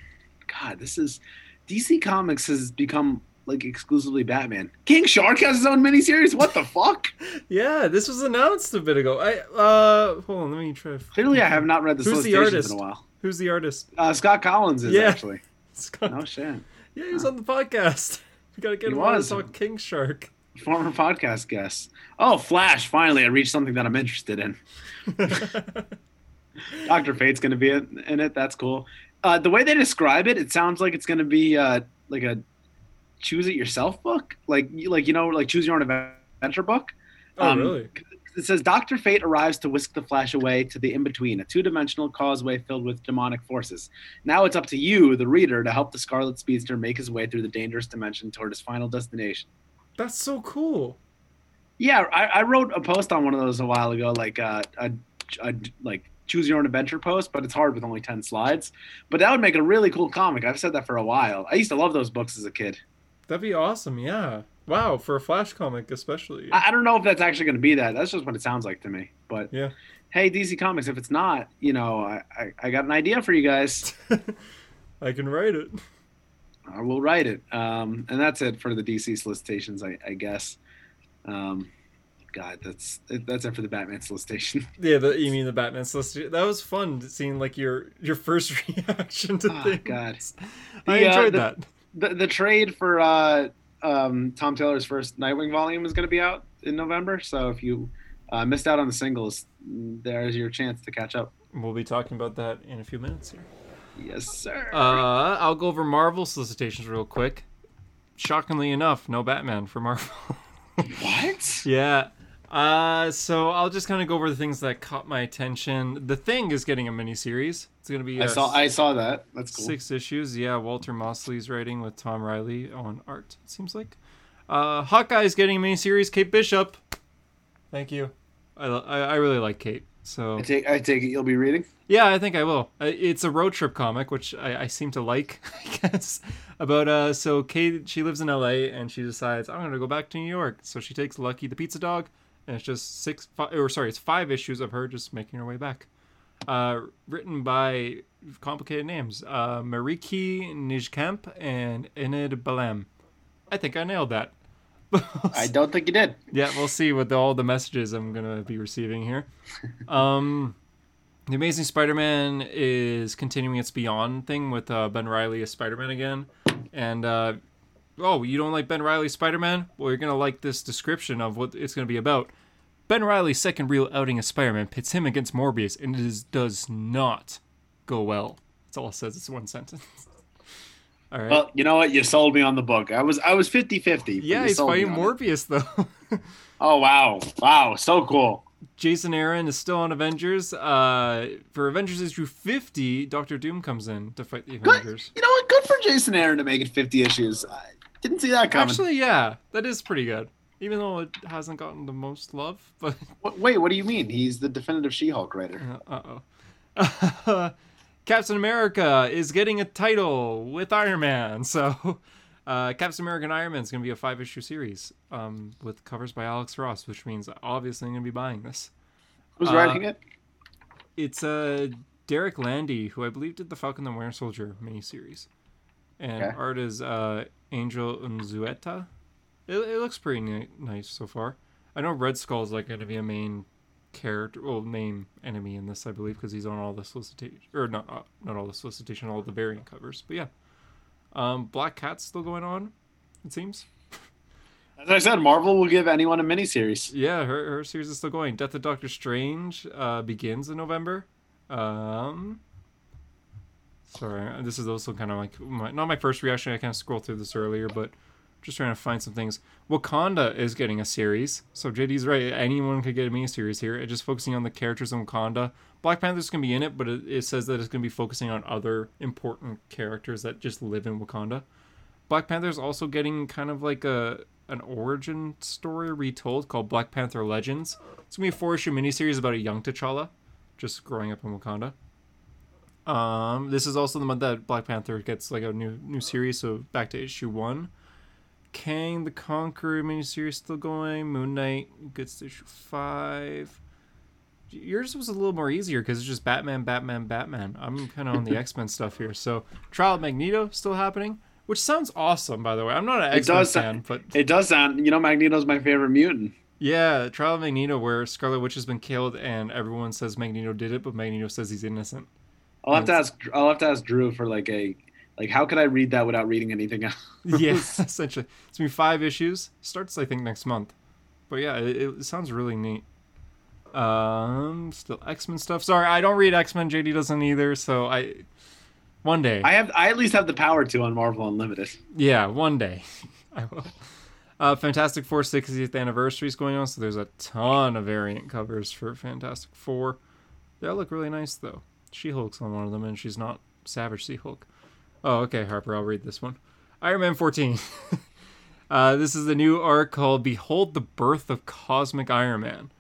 God, this is DC Comics has become like exclusively Batman. King Shark has his own miniseries. What the fuck? Yeah, this was announced a bit ago. I uh hold on, let me try. Clearly, I have not read the Who's the solicitations artist? in a while. Who's the artist? Uh, Scott Kolins is Yeah. actually. Scott. No shit. Yeah, he was on the podcast. We gotta get He him on to was. talk King Shark. Former podcast guest. Oh, Flash! Finally, I reached something that I'm interested in. Doctor Fate's to be in in it. That's cool. Uh, the way they describe it, it sounds like it's to be uh, like a choose it yourself book, like you- like you know, like choose your own adventure book. oh Um, really? It says Doctor Fate arrives to whisk the Flash away to the in between, a two dimensional causeway filled with demonic forces. Now it's up to you, the reader, to help the Scarlet Speedster make his way through the dangerous dimension toward his final destination. That's so cool. Yeah, I, I wrote a post on one of those a while ago, like uh, a, a like choose your own adventure post, but it's hard with only ten slides. But that would make a really cool comic. I've said that for a while. I used to love those books as a kid. That'd be awesome. Yeah. Wow, for a Flash comic especially. I, I don't know if that's actually going to be that. That's just what it sounds like to me. But Yeah. hey, DC Comics, if it's not, you know, I, I, I got an idea for you guys. I can write it. I will write it. Um, and that's it for the DC solicitations, I, I guess. Um, God, that's that's it for the Batman solicitation. Yeah, the, you mean the Batman solicitation? That was fun seeing like your your first reaction to Oh, things. God. I The, uh, enjoyed the- that. The the trade for uh, um, Tom Taylor's first Nightwing volume is going to be out in November. So if you uh, missed out on the singles, there's your chance to catch up. We'll be talking about that in a few minutes here. Yes, sir. Uh, I'll go over Marvel solicitations real quick. Shockingly enough, no Batman for Marvel. what? yeah. Uh, so I'll just kind of go over the things that caught my attention. The Thing is getting a miniseries. It's gonna be I saw I saw that. That's cool. Six issues, yeah. Walter Mosley's writing with Tom Reilly on art. It seems like. Uh, Hawkeye's getting a miniseries. Kate Bishop. Thank you. I, I, I really like Kate. So I take I take it you'll be reading. yeah, I think I will. It's a road trip comic, which I, I seem to like. I guess about uh, so Kate she lives in L.A. and she decides I'm gonna go back to New York. So she takes Lucky the pizza dog, and it's just six five, or sorry, it's five issues of her just making her way back. Uh, written by complicated names, uh, Marieke Nijkamp and Enid Balám. I think I nailed that. I don't think you did. Yeah, we'll see with all the messages I'm gonna be receiving here. Um, the Amazing Spider-Man is continuing its Beyond thing with uh, Ben Reilly as Spider-Man again, and uh, oh, you don't like Ben Reilly's Spider-Man? Well, you're gonna like this description of what it's gonna be about. Ben Reilly's second real outing as Spider-Man pits him against Morbius, and it is, does not go well. That's all it says. It's one sentence. All right. Well, you know what? You sold me on the book. I was I was 50-50. yeah, you he's fighting on it. Morbius though. Oh wow, wow, so cool. Jason Aaron is still on Avengers. Uh, for Avengers issue 50, Doctor Doom comes in to fight the Good. Avengers. You know what? Good for Jason Aaron to make it 50 issues. Didn't see that coming. Actually, yeah, that is pretty good. Even though it hasn't gotten the most love, but Wait, what do you mean? He's the definitive She-Hulk writer. uh oh. Captain America is getting a title with Iron Man. So, uh, Captain America and Iron Man is going to be a five issue series um, with covers by Alex Ross, which means obviously I'm going to be buying this. Who's Uh, writing it? It's uh, Derek Landy, who I believe did the Falcon and the Winter Soldier miniseries. And Okay. art is uh, Angel Unzueta. It, it looks pretty ni- nice so far. I know Red Skull is like going to be a main character, well, main enemy in this, I believe, because he's on all the solicitation, or not, uh, not all the solicitation, all the variant covers. But yeah, um, Black Cat's still going on. It seems. As I said, Marvel will give anyone a miniseries. Yeah, her, her series is still going. Death of Doctor Strange uh, begins in November. Um, sorry, uh, this is also kind of like my, not my first reaction. I kind of scrolled through this earlier, but just trying to find some things. Wakanda is getting a series, so JD's right. Anyone could get a mini series here. It's just focusing on the characters in Wakanda. Black Panther's gonna be in it, but it, it says that it's gonna be focusing on other important characters that just live in Wakanda. Black Panther's also getting kind of like a an origin story retold called Black Panther Legends. It's gonna be a four issue miniseries about a young T'Challa, just growing up in Wakanda. Um, this is also the month that Black Panther gets like a new new series, so back to issue one. Kang the Conqueror miniseries still going. Moon Knight gets to issue five. Yours was a little more easier because it's just Batman, Batman, Batman. I'm kind of on the X Men stuff here. So Trial of Magneto still happening, which sounds awesome, by the way. I'm not an X Men fan, but It does sound, you know, Magneto's my favorite mutant. yeah, Trial of Magneto, where Scarlet Witch has been killed and everyone says Magneto did it, but Magneto says he's innocent. I'll have to ask. I'll have to ask Drew for like a, like, how could I read that without reading anything else? yeah, essentially. It's gonna be five issues. Starts I think next month. But yeah, it, it sounds really neat. Um, still X Men stuff. Sorry, I don't read X Men. JD doesn't either. So I, one day, I have. I at least have the power to on Marvel Unlimited. yeah, one day, I will. Uh, Fantastic Four 60th anniversary is going on, so there's a ton of variant covers for Fantastic Four. They all look really nice though. She Hulk's on one of them, and she's not Savage She-Hulk. Oh, okay, Harper, I'll read this one. Iron Man 14. uh, this is the new arc called "Behold the Birth of Cosmic Iron Man."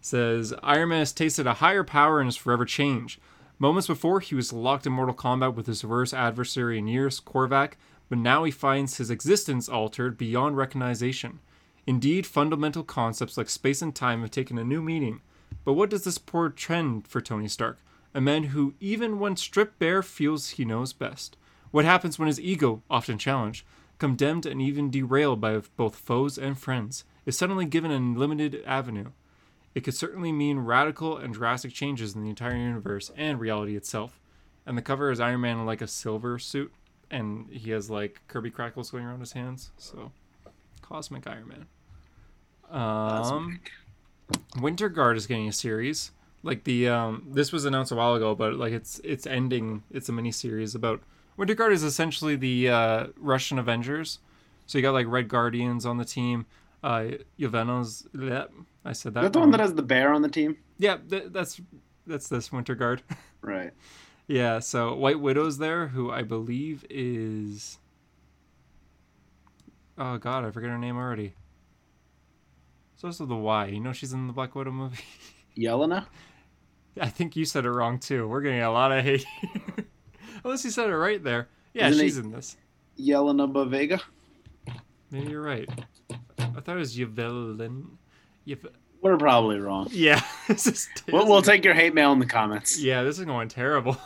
says Iron Man has tasted a higher power and is forever changed. Moments before, he was locked in mortal combat with his worst adversary years, Korvac, but now he finds his existence altered beyond recognition. Indeed, fundamental concepts like space and time have taken a new meaning. But what does this portend for Tony Stark? A man who, even when stripped bare, feels he knows best. What happens when his ego, often challenged, condemned and even derailed by both foes and friends, is suddenly given a limited avenue? It could certainly mean radical and drastic changes in the entire universe and reality itself. And the cover is Iron Man in like a silver suit, and he has like Kirby crackles going around his hands. So, Cosmic Iron Man. Um, Winter Guard is getting a series. Like the um, this was announced a while ago, but like it's it's ending. It's a mini series about Winter Guard is essentially the uh, Russian Avengers. So you got like Red Guardians on the team. Uh, Yelvena's. Yep, I said that. Is that the one that has the bear on the team? Yeah, th- that's that's this Winter Guard. Right. yeah, so White Widow's there, who I believe is. Oh God, I forget her name already. It's also the Y. You know she's in the Black Widow movie. Yelena? I think you said it wrong too. We're getting a lot of hate. Unless you said it right there. Yeah, Isn't she's in this. Yelena Vega. Maybe you're right. I thought it was Yvelin. Yv- We're probably wrong. yeah, this is. We'll, we'll take your hate mail in the comments. Yeah, this is going terrible.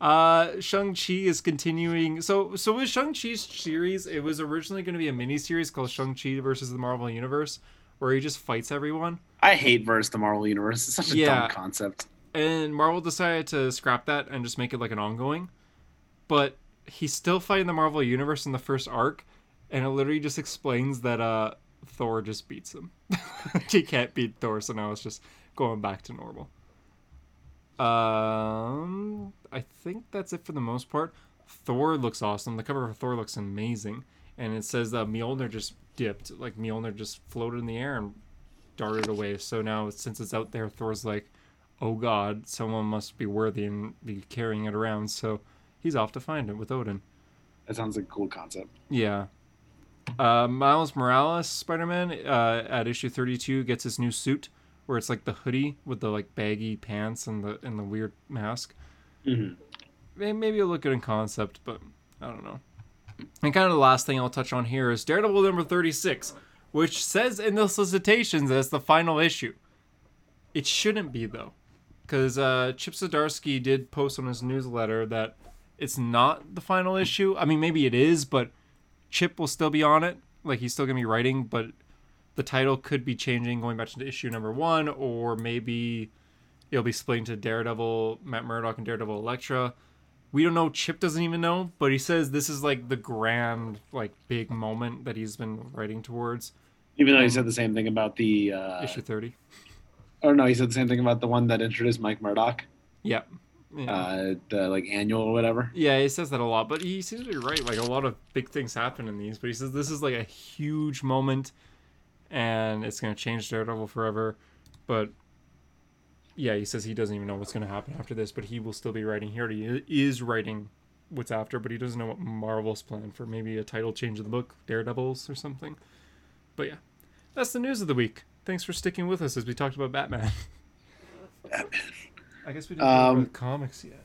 Uh, Shang-Chi is continuing. So, so with Shang-Chi's series, it was originally going to be a mini series called Shang-Chi versus the Marvel Universe, where he just fights everyone. I hate verse the Marvel Universe. It's such a Yeah. dumb concept. And Marvel decided to scrap that and just make it like an ongoing. But he's still fighting the Marvel Universe in the first arc, and it literally just explains that uh Thor just beats him. he can't beat Thor, so now it's just going back to normal. Um, I think that's it for the most part. Thor looks awesome. The cover of Thor looks amazing, and it says that Mjolnir just dipped, like Mjolnir just floated in the air and darted away. So now since it's out there, Thor's like, "Oh God, someone must be worthy and be carrying it around." So he's off to find it with Odin. That sounds like a cool concept. Yeah. Uh, Miles Morales Spider Man uh, at issue thirty two gets his new suit where it's like the hoodie with the like baggy pants and the and the weird mask. Mm-hmm. Maybe it'll look good in concept, but I don't know. And kind of the last thing I'll touch on here is Daredevil number thirty six, which says in the solicitations as the final issue. It shouldn't be though, because uh, Chip Zdarsky did post on his newsletter that it's not the final issue. I mean, maybe it is, but Chip will still be on it. Like he's still gonna be writing, but the title could be changing, going back to issue number one, or maybe it'll be split into Daredevil, Matt Murdock, and Daredevil Elektra. We don't know. Chip doesn't even know, but he says this is like the grand, like big moment that he's been writing towards. Even though he said the same thing about the uh, issue thirty. Or no, he said the same thing about the one that introduced Mike Murdock. Yeah. yeah. Uh, the like annual or whatever. Yeah, he says that a lot, but he seems to be right. Like a lot of big things happen in these, but he says this is like a huge moment and it's going to change Daredevil forever. But yeah, he says he doesn't even know what's going to happen after this, but he will still be writing. Here. He already is writing what's after, but he doesn't know what Marvel's plan for maybe a title change of the book, Daredevils or something. But yeah, that's the news of the week. Thanks for sticking with us as we talked about Batman. Batman. I guess we didn't um, talk about comics yet.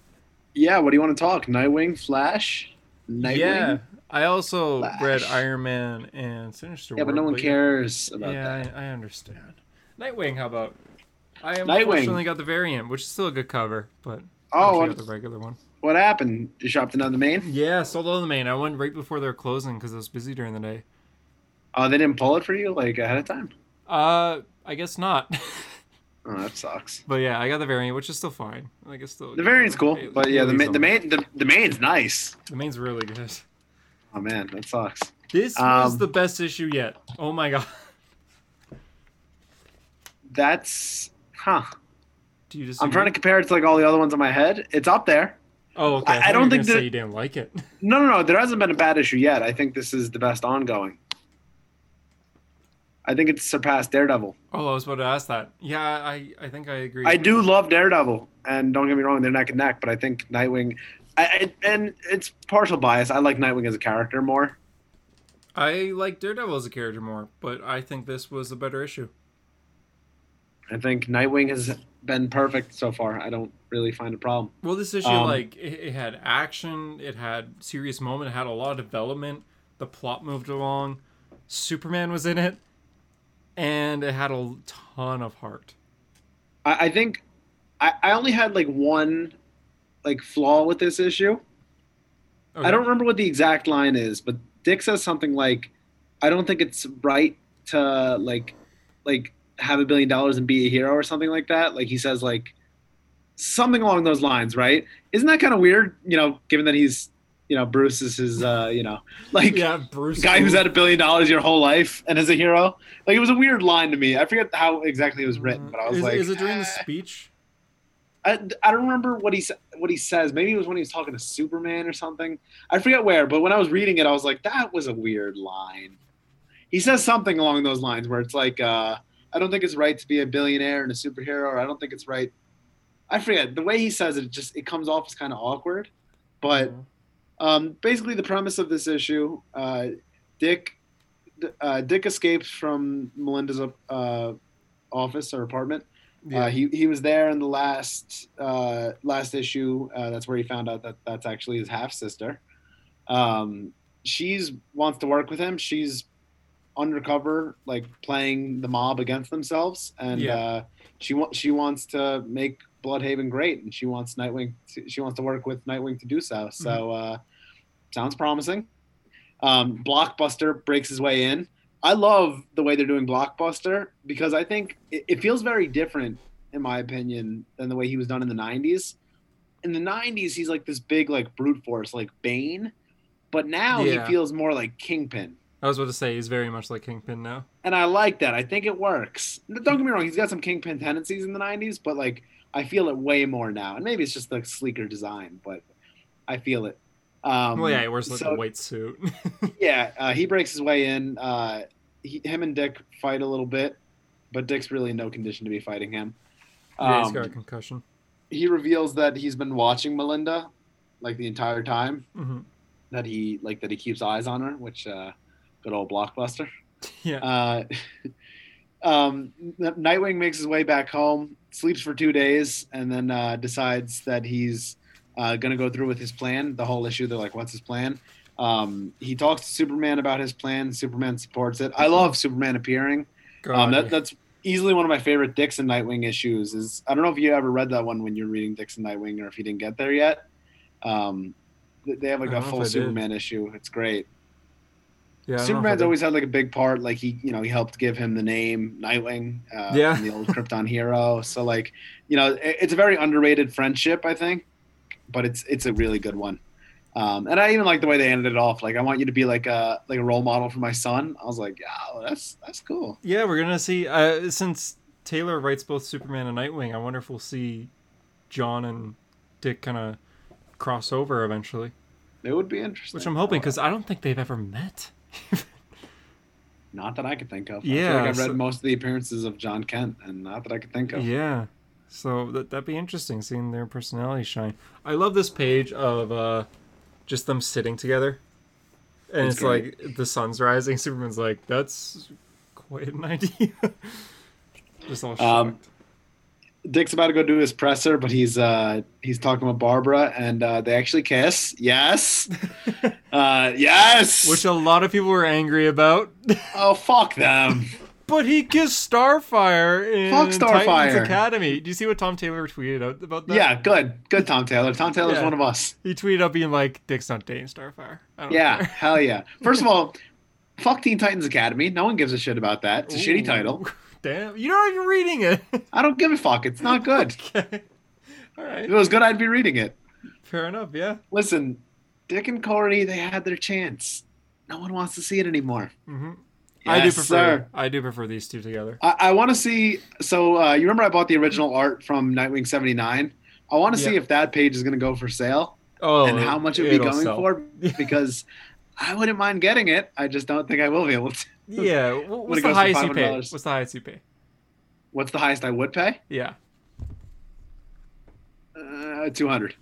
Yeah, what do you want to talk? Nightwing, Flash, Nightwing. Yeah, I also Flash. read Iron Man and Sinister. Yeah, but no one cares yeah, about yeah, that. I, I, understand. Nightwing, how about? I unfortunately got the variant, which is still a good cover, but oh, I got the regular one. What happened? You shopped it on the main? Yeah, sold on the main. I went right before they were closing because I was busy during the day. Oh, they didn't pull it for you like ahead of time? Uh, I guess not. Oh, that sucks. But yeah, I got the variant, which is still fine. Like it's still the variant's cool, but yeah, the main, the main the, the main's nice. The main's really good. Oh man, that sucks. This um, was the best issue yet. Oh my god. That's huh. Do you just? I'm trying to compare it to like all the other ones in my head. It's up there. Oh, okay. I, I don't think that you didn't like it. No, no, no. There hasn't been a bad issue yet. I think this is the best ongoing. I think it's surpassed Daredevil. Oh, I was about to ask that. Yeah, I, I think I agree. I do love Daredevil, and don't get me wrong, they're neck and neck. But I think Nightwing, I, and it's partial bias. I like Nightwing as a character more. I like Daredevil as a character more, but I think this was a better issue. I think Nightwing has been perfect so far. I don't really find a problem. Well, this issue, um, like, it, it had action, it had serious moment, it had a lot of development. The plot moved along. Superman was in it and it had a ton of heart. I, I think I, I only had like one like flaw with this issue. Okay. I don't remember what the exact line is, but Dick says something like, "I don't think it's right to like like have a billion dollars and be a hero or something like that." Like he says like something along those lines, right? Isn't that kind of weird? You know, given that he's you know Bruce is his uh, you know like yeah Bruce guy who's had a billion dollars your whole life and is a hero. Like it was a weird line to me. I forget how exactly it was written, but I was is, like, is it during the speech? I, I don't remember what he what he says. Maybe it was when he was talking to Superman or something. I forget where, but when I was reading it, I was like, that was a weird line. He says something along those lines where it's like, uh, I don't think it's right to be a billionaire and a superhero, or I don't think it's right. I forget the way he says it. Just it comes off as kind of awkward, but. Mm-hmm um, basically, the premise of this issue: uh, Dick uh, Dick escapes from Melinda's uh, office or apartment. Uh, yeah. he he was there in the last uh, last issue. Uh, that's where he found out that that's actually his half sister. Um, she's wants to work with him. She's undercover, like playing the mob against themselves, and yeah. she wants she wants to make Blüdhaven great, and she wants Nightwing. To, she wants to work with Nightwing to do so. So mm-hmm. uh, sounds promising. Um, Blockbuster breaks his way in. I love the way they're doing Blockbuster because I think it, it feels very different, in my opinion, than the way he was done in the '90s. In the '90s, he's like this big, like brute force, like Bane, but now yeah. he feels more like Kingpin. I was about to say he's very much like Kingpin now, and I like that. I think it works. Don't get me wrong; he's got some Kingpin tendencies in the '90s, but like I feel it way more now. And maybe it's just the sleeker design, but I feel it. Um, well, yeah, he wears like so, a white suit. yeah, uh, he breaks his way in. Uh, he, him and Dick fight a little bit, but Dick's really in no condition to be fighting him. Yeah, he's Um, got a concussion. he reveals that he's been watching Melinda like the entire time. hmm That he like that he keeps eyes on her, which uh, good old blockbuster. Yeah. Uh, um, Nightwing makes his way back home, sleeps for two days, and then uh, decides that he's uh, going to go through with his plan. The whole issue, they're like, "What's his plan?" Um, he talks to Superman about his plan. Superman supports it. I love Superman appearing. Um, that, that's easily one of my favorite Dixon Nightwing issues. Is I don't know if you ever read that one when you're reading Dixon Nightwing, or if you didn't get there yet. Um, they have like a full I did. Superman issue. It's great. Yeah, I don't know if I Superman's always had like a big part. Like he, you know, he helped give him the name Nightwing. Uh, Yeah. the old Krypton hero. So like, you know, it, it's a very underrated friendship, I think, but it's it's a really good one. Um, and I even like the way they ended it off. Like, I want you to be like a like a role model for my son. I was like, yeah, that's that's cool. Yeah, we're gonna see. Uh, since Taylor writes both Superman and Nightwing, I wonder if we'll see Jon and Dick kind of cross over eventually. It would be interesting. Which I'm hoping because I don't think they've ever met. Not that I could think of. I Yeah, feel like I've read so- most of the appearances of Jon Kent, and not that I could think of. Yeah. So that that'd be interesting seeing their personalities shine. I love this page of uh just them sitting together. And It's it's, like the sun's rising. Superman's like, that's quite an idea. just all shocked. Um, Dick's about to go do his presser, but he's uh he's talking with Barbara, and uh, they actually kiss. Yes, uh, yes. Which a lot of people were angry about. oh fuck them. but he kissed Starfire in Fuck Starfire. Titans Academy. Do you see what Tom Taylor tweeted out about that? yeah, good, good. Tom Taylor. Tom Taylor's Yeah. one of us. He tweeted out being like, Dick's not dating Starfire. I don't Yeah, care. hell yeah. First of all, fuck Teen Titans Academy. No one gives a shit about that. It's a shitty title. Damn. You're not even reading it. I don't give a fuck. It's not good. okay. All If it was good, I'd be reading it. Fair enough. Yeah. Listen, Dick and Kory, they had their chance. No one wants to see it anymore. Mm-hmm. I do prefer. sir. I do prefer these two together. I, I want to see. So uh, you remember I bought the original art from Nightwing '79. I want to see if that page is going to go for sale Oh, and how much it would be going sell. for because I wouldn't mind getting it. I just don't think I will be able to. Yeah. What's the highest you pay? What's the highest you pay? What's the highest I would pay? Yeah. Uh, Two hundred.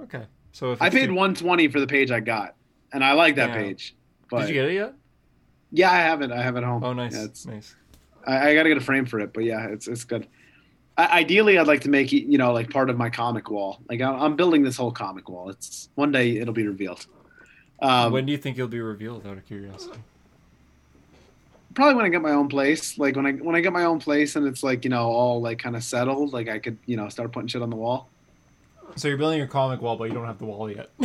Okay. So if I paid two- 120 for the page I got, and I like that Yeah. page. But Did you get it yet? yeah, I have it. I have it home. Oh, nice. Yeah, nice. I, I got to get a frame for it, but yeah, it's it's good. I, ideally, I'd like to make it, you know, like part of my comic wall. Like I'm, I'm building this whole comic wall. It's one day it'll be revealed. Um, when do you think it'll be revealed? Out of curiosity. probably when I get my own place. Like when I when I get my own place and it's like you know all like kind of settled. Like I could you know start putting shit on the wall. So you're building your comic wall, but you don't have the wall yet.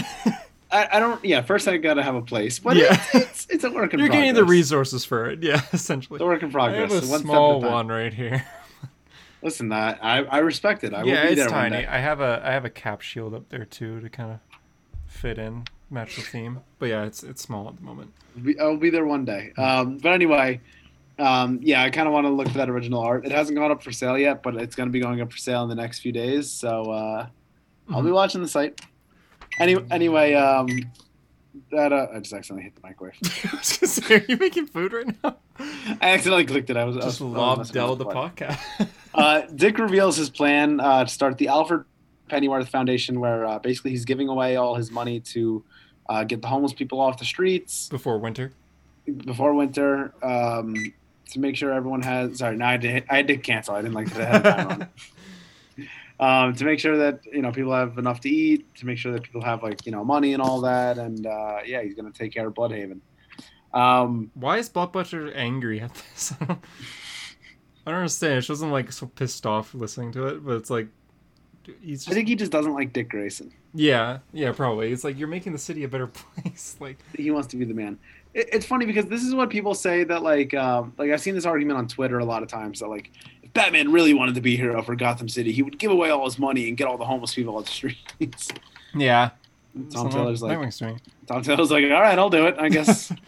I, I don't. Yeah, first I gotta have a place, but Yeah. it's, it's it's a work in progress. you're progress. getting the resources for it. Yeah, essentially. It's a work in progress. I have a so one small one right here. Listen, I I, I respect it. I yeah, will be it's there tiny. I have a I have a cap shield up there too to kind of fit in, match the theme. But yeah, it's it's small at the moment. I'll be there one day. Um, but anyway, um, yeah, I kind of want to look for that original art. It hasn't gone up for sale yet, but it's going to be going up for sale in the next few days. So uh, I'll be Mhm. watching the site. Any, anyway, um, that uh, I just accidentally hit the microwave. I was gonna say, are you making food right now? I accidentally clicked it. I was Just was- I was lob Dell the podcast. Uh, Dick reveals his plan uh, to start the Alfred Pennyworth Foundation, where uh, basically he's giving away all his money to uh, get the homeless people off the streets Before winter. before winter. Um, to make sure everyone has. Sorry, no, I did. I did cancel. I didn't like that. I time on. Um, to make sure that you know people have enough to eat, to make sure that people have like you know money and all that, and uh, yeah, he's gonna take care of Blüdhaven. Um, Why is Blockbuster angry at this? I don't understand. She wasn't like so pissed off listening to it, but it's like he's I think he just doesn't like Dick Grayson. yeah, yeah, probably. It's like you're making the city a better place. Like he wants to be the man. It, it's funny because this is what people say that like um, like I've seen this argument on Twitter a lot of times that like if Batman really wanted to be a hero for Gotham City, he would give away all his money and get all the homeless people off the streets. yeah, Tom Taylor's like Nightwing's doing. Tom Taylor's like, all right, I'll do it. I guess.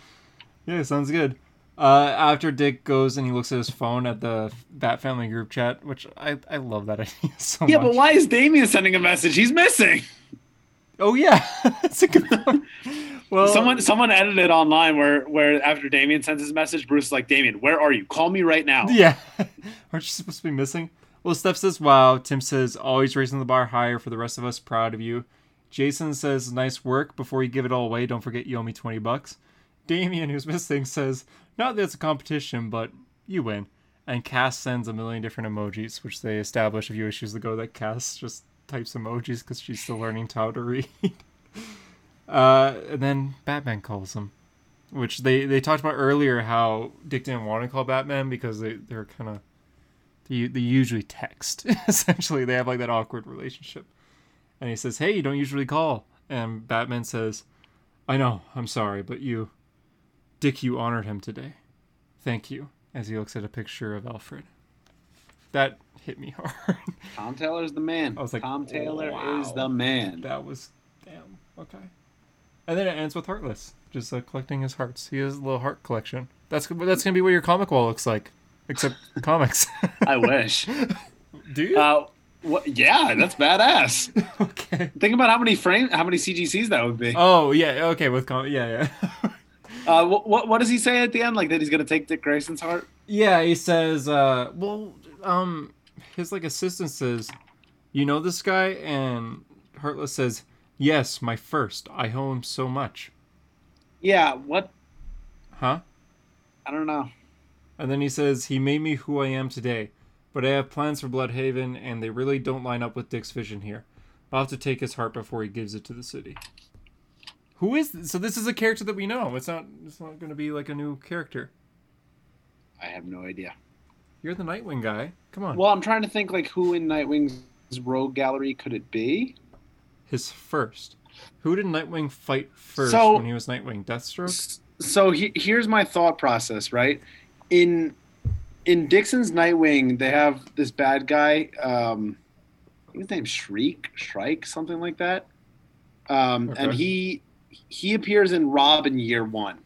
Yeah, sounds good. Uh, after Dick goes and he looks at his phone at the Bat Family group chat, which I, I love that idea so much. yeah, much. but why is Damian sending a message? He's missing. Oh yeah, that's a good one. Well, someone someone edited online where where after Damian sends his message, Bruce is like, Damian, where are you? Call me right now. Yeah. Aren't you supposed to be missing? Well, Steph says, wow. Tim says, always raising the bar higher for the rest of us. Proud of you. Jason says, nice work. Before you give it all away, don't forget you owe me 20 bucks. Damian, who's missing, says, not that it's a competition, but you win. And Cass sends a million different emojis, which they established a few issues ago that Cass just types emojis because she's still learning how to read. uh, and then Batman calls him which they they talked about earlier how Dick didn't want to call Batman because they they're kind of they, they usually text essentially they have like that awkward relationship and he says hey you don't usually call and Batman says I know I'm sorry but you Dick you honored him today thank you as he looks at a picture of Alfred that hit me hard Tom Taylor's the man. I was like, Tom Taylor wow. is the man. that was damn okay and then it ends with Heartless just uh, collecting his hearts he has a little heart collection that's that's gonna be what your comic wall looks like except comics I wish. do you Uh, what, yeah, that's badass. okay Think about how many frame, how many CGCs that would be. oh yeah okay with com- yeah yeah Uh, what, what what does he say at the end? Like that he's gonna take Dick Grayson's heart? yeah he says uh well um his like assistant says you know this guy and heartless says yes my first i owe him so much Yeah. What? huh I don't know. And then he says, He made me who I am today, but I have plans for Blüdhaven, and they really don't line up with Dick's vision here. I'll have to take his heart before he gives it to the city. Who is this? So this is a character that we know. It's not it's not gonna be like a new character. I have no idea. You're the Nightwing guy. Come on. Well, I'm trying to think like who in Nightwing's rogue gallery could it be? His first. Who did Nightwing fight first So- when he was Nightwing? Deathstroke? So he, here's my thought process, right? In in Dixon's Nightwing, they have this bad guy. Um, I think his name's Shriek, Shrike, something like that. Um, And he he appears in Robin Year One.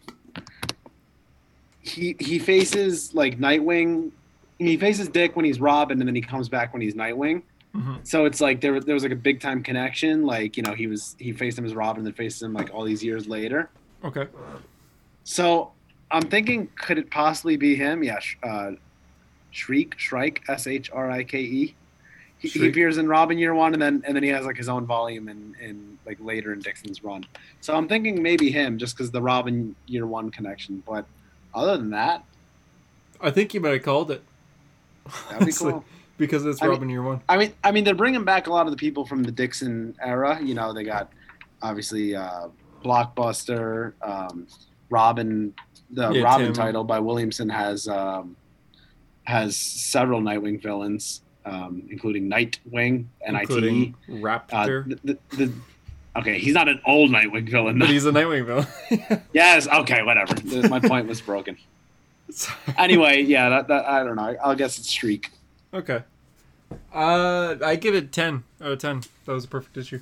He he faces like Nightwing. He faces Dick when he's Robin, and then he comes back when he's Nightwing. Mhm. So it's like there, there was like a big time connection. Like you know, he was he faced him as Robin, then faced him like all these years later. Okay. So I'm thinking, could it possibly be him? Yeah, sh- uh, Shriek, Shrike, S H R I K E. He, he appears in Robin Year One, and then and then he has like his own volume in, in like later in Dixon's run. So I'm thinking maybe him, just because the Robin Year One connection. But other than that, I think you might have called it. that'd be cool. Because it's I mean- Robin Year One. I mean, I mean, they're bringing back a lot of the people from the Dixon era. You know, they got obviously uh, Blockbuster, um, Robin. The Yeah, Robin Tim. title by Williamson has um, has several Nightwing villains, um, including Nightwing, I T including E. Uh, the, the, the, okay, he's not an old Nightwing villain. but he's a Nightwing villain. yes, okay, whatever. My point was broken. Anyway, yeah, that, that I don't know. I'll guess it's Streak. Okay. Uh, I give it ten out of ten. That was a perfect issue.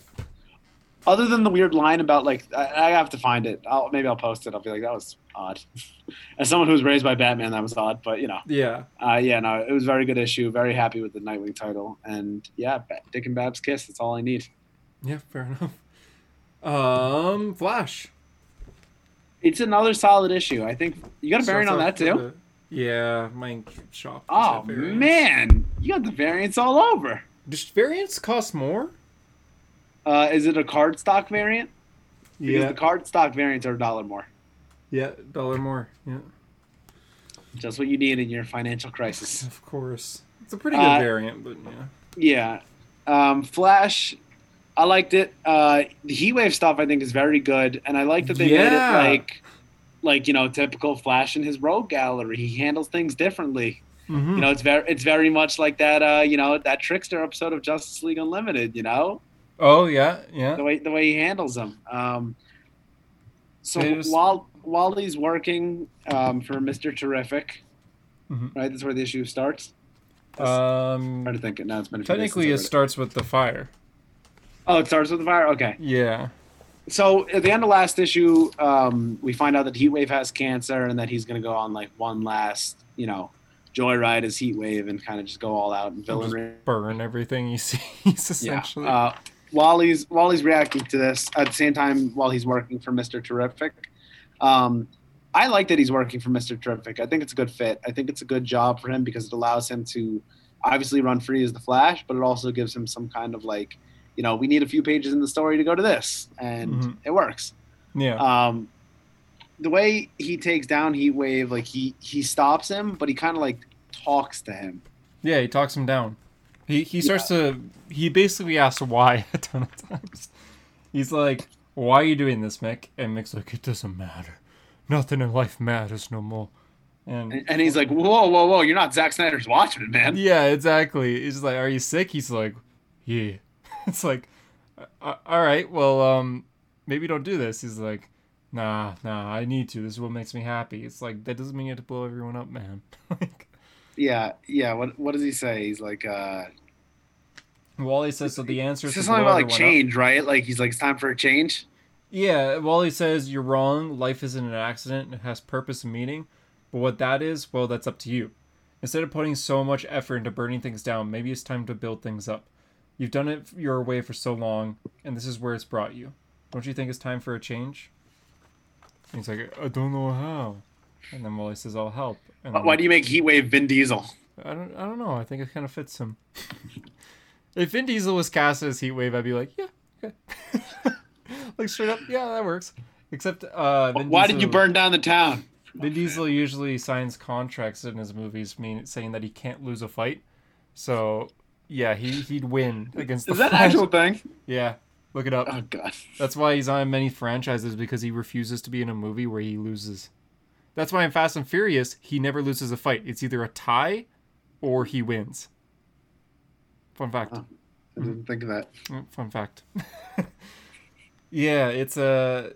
Other than the weird line about like I, I have to find it. I'll maybe I'll post it. I'll be like that was odd. As someone who was raised by Batman, that was odd. But you know, Yeah. uh, yeah, no, it was a very good issue. Very happy with the Nightwing title, and yeah, Dick and Bab's kiss. That's all I need. Yeah. Fair enough. Um, Flash. It's another solid issue. I think you got a variant on that too. a- Yeah, my shop. Oh man, you got the variants all over. Does variants cost more? Uh, is it a card stock variant? Because Yeah. the card stock variants are a dollar more. Yeah, dollar more. Yeah, Just what you need in your financial crisis. of course. It's a pretty good Uh, variant, but yeah. Yeah. Um, Flash, I liked it. Uh, the Heatwave stuff I think is very good, and I like that they made it like, like you know, typical Flash in his Rogue Gallery. He handles things differently. Mhm. You know, it's very, it's very much like that. Uh, you know, that Trickster episode of Justice League Unlimited. You know, Oh yeah, yeah. the way the way he handles them. Um, so was- while while he's working um, for Mister Terrific, Mhm. right? That's where the issue starts. Um, trying to think it now. It's been a technically, it since I read starts with the fire. Oh, it starts with the fire. Okay. Yeah. So at the end of last issue, um, we find out that Heatwave has cancer and that he's going to go on like one last, you know, joyride as Heatwave and kind of just go all out and villainry. Burn everything he sees, Yeah. essentially. Uh, while he's while he's reacting to this at the same time while he's working for Mr. Terrific. Um, I like that he's working for Mr. Terrific. I think it's a good fit. I think it's a good job for him because it allows him to obviously run free as the Flash, but it also gives him some kind of like, you know, we need a few pages in the story to go to this, and Mhm. it works. Yeah. Um, the way he takes down Heat Wave, like he he stops him, but he kind of like talks to him. Yeah, he talks him down. He he starts to he basically asks why a ton of times. He's like, "Why are you doing this, Mick?" And Mick's like, "It doesn't matter. Nothing in life matters no more." And And, he's like, "Whoa, whoa, whoa! You're not Zack Snyder's Watchmen, man." yeah, exactly. He's like, "Are you sick?" He's like, "Yeah." It's like, "Uh, "All right, well, um, maybe don't do this." He's like, "Nah, nah, I need to. This is what makes me happy." It's like that doesn't mean you have to blow everyone up, man. like, Yeah, yeah. What what does he say? He's like, uh, Wally says, "So the answer is something about like everyone up." change, right? Like he's like, it's time for a change. Yeah, Wally says you're wrong. Life isn't an accident. It has purpose and meaning. But what that is, well, that's up to you. Instead of putting so much effort into burning things down, maybe it's time to build things up. You've done it your way for so long, and this is where it's brought you. Don't you think it's time for a change? And he's like, I don't know how. And then Wally says, I'll help. And Why do you make Heatwave Vin Diesel? I don't, I don't know. I think it kind of fits him. if Vin Diesel was cast as Heatwave, I'd be like, yeah, okay. like straight up, yeah, that works. Except, uh, Vin Why did you burn down the town? Vin Diesel usually signs contracts in his movies, mean saying that he can't lose a fight. So, yeah, he he'd win against the Is that Flash. actual thing? Yeah, look it up. Oh god. That's why he's on many franchises because he refuses to be in a movie where he loses. That's why in Fast and Furious he never loses a fight. It's either a tie or he wins. Fun fact. Oh. I didn't think of that. Mm, Fun fact. yeah, it's a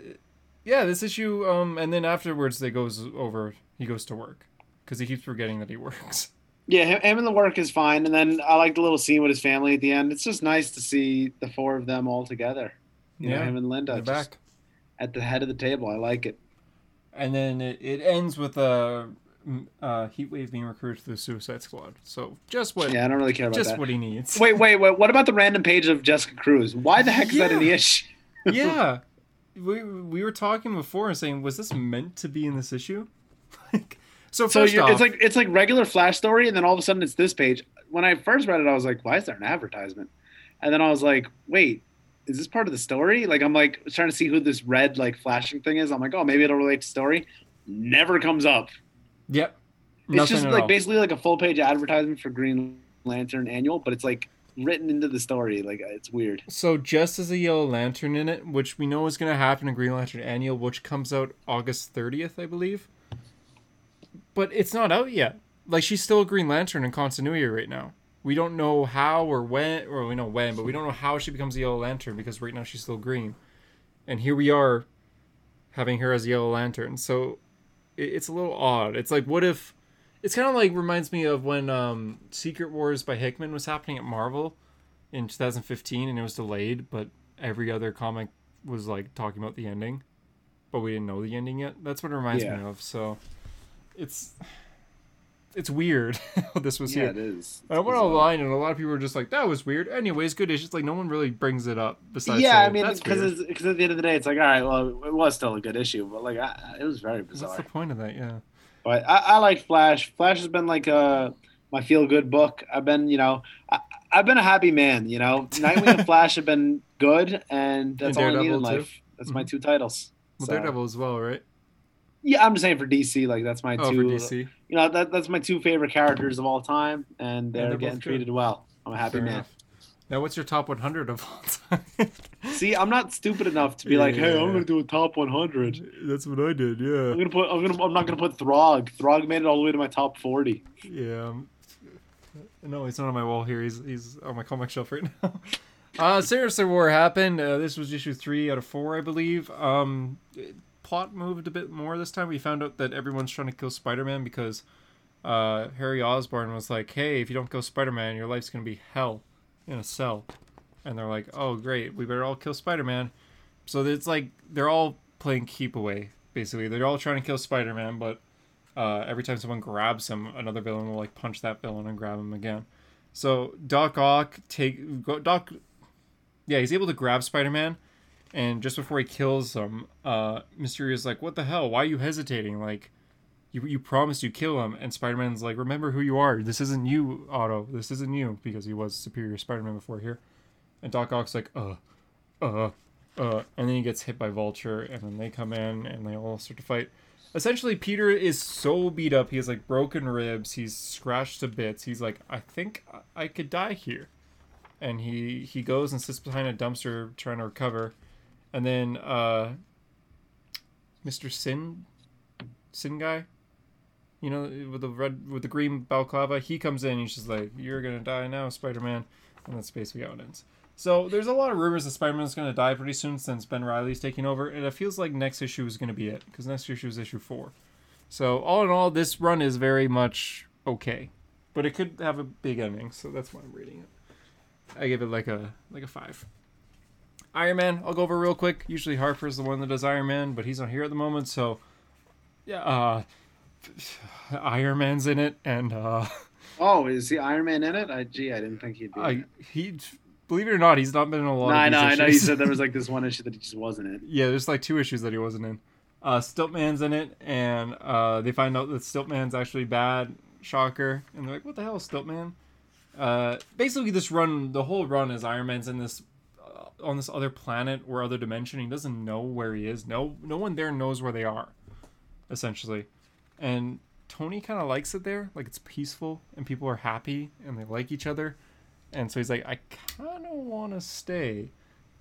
yeah. This issue, um, and then afterwards, they goes over. He goes to work because he keeps forgetting that he works. Yeah, him, and the work is fine, and then I like the little scene with his family at the end. It's just nice to see the four of them all together. You know, Yeah, him and Linda just back, at the head of the table. I like it. And then it, it ends with a uh, uh, Heatwave being recruited to the Suicide Squad. So just what Yeah, I don't really care about just that. what he needs. Wait, wait, wait. What about the random page of Jessica Cruz? Why the heck is that in the issue? yeah, we we were talking before and saying, was this meant to be in this issue? like, so So off, it's like it's like regular Flash story, and then all of a sudden it's this page. When I first read it, I was like, "Why is there an advertisement?" And then I was like, "Wait, is this part of the story?" Like I'm like trying to see who this red like flashing thing is. I'm like, "Oh, maybe it'll relate to story." Never comes up. yep, Nothing It's just like all. basically like a full page advertisement for Green Lantern annual, but it's like written into the story. Like uh, it's weird. So just as a Yellow Lantern in it, which we know is going to happen in Green Lantern Annual, which comes out August 30th, I believe. But it's not out yet. Like she's still a Green Lantern in continuity right now. We don't know how or when, or we know when, but we don't know how she becomes a Yellow Lantern because right now she's still green. And here we are having her as a Yellow Lantern. So it, it's a little odd. It's like, what if. It's kind of like reminds me of when um, Secret Wars by Hickman was happening at Marvel in 2015 and it was delayed, but every other comic was like talking about the ending, but we didn't know the ending yet. That's what it reminds Yeah. me of. So it's it's weird how this was yeah, here. it is. I went online and a lot of people were just like, "That was weird." Anyways, good issues. Like no one really brings it up besides. yeah, I mean, "That's because weird." because at the end of the day, it's like, all right, well, it was still a good issue, but like, I, it was very bizarre. What's the point of that? Yeah. But I, I like Flash. Flash has been like a my feel good book. I've been, you know, I, I've been a happy man. You know, Nightwing and Flash have been good, and that's And all I need in too. life. That's mm-hmm. my two titles. Well, So, Daredevil as well, right? Yeah, I'm just saying for DC, like that's my Oh, two. for DC. You know, that that's my two favorite characters of all time, and they're, they're getting treated well. I'm a happy Fair man. enough. Now, what's your top 100 of all time? See, I'm not stupid enough to be like, hey, I'm Yeah. gonna do a top 100. That's what I did. Yeah. I'm gonna put. I'm gonna. I'm not gonna put Throg. Throg made it all the way to my top 40. Yeah. um, No, he's not on my wall here. He's he's on my comic shelf right now. Uh, Sinister War happened. Uh, this was issue three out of four, I believe. Um, plot moved a bit more this time. We found out that everyone's trying to kill Spider-Man because uh, Harry Osborn was like, "Hey, if you don't kill Spider-Man, your life's gonna be hell in a cell." And they're like, "Oh, great, we better all kill Spider-Man." So it's like they're all playing keep away. Basically, they're all trying to kill Spider-Man, but uh, every time someone grabs him, another villain will like punch that villain and grab him again. So Doc Ock take go- Doc yeah, he's able to grab Spider-Man, and just before he kills him, uh, Mysterio's like, "What the hell? Why are you hesitating? Like, you you promised you kill him." And Spider-Man's like, "Remember who you are. This isn't you, Otto. This isn't you," because he was Superior Spider-Man before here. And Doc Ock's like, "Uh, uh, uh," and then he gets hit by Vulture, and then they come in and they all start to fight. Essentially, Peter is so beat up. He has like broken ribs. He's scratched to bits. He's like, "I think I could die here." and he he goes and sits behind a dumpster trying to recover and then uh mr sin sin guy you know with the red with the green balaclava he comes in and he's just like you're gonna die now spider-man. And that's basically how it ends. So there's a lot of rumors that spider-man's gonna die pretty soon since Ben Reilly's taking over and it feels like next issue is gonna be it because next issue is issue four. So all in all this run is very much okay. But it could have a big ending so that's why i'm reading it. I give it like a like a five. Iron Man, I'll go over real quick. Usually Harper's the one that does Iron Man, but he's not here at the moment, so yeah, uh Iron Man's in it and uh Oh, is the Iron Man in it? I gee, I didn't think he'd be. I, it. he believe it or not, he's not been in a lot No, I know, these I know. You said there was like this one issue that he just wasn't in. Yeah, there's like two issues that he wasn't in. Uh, Stiltman's in it, and uh, they find out that Stiltman's actually bad. Shocker, and they're like, "What the hell, Stiltman?" Uh, basically, this run, the whole run, is Iron Man's in this on this other planet or other dimension. He doesn't know where he is. No, no one there knows where they are, essentially. And Tony kind of likes it there, like it's peaceful and people are happy and they like each other. And so he's like, I kind of want to stay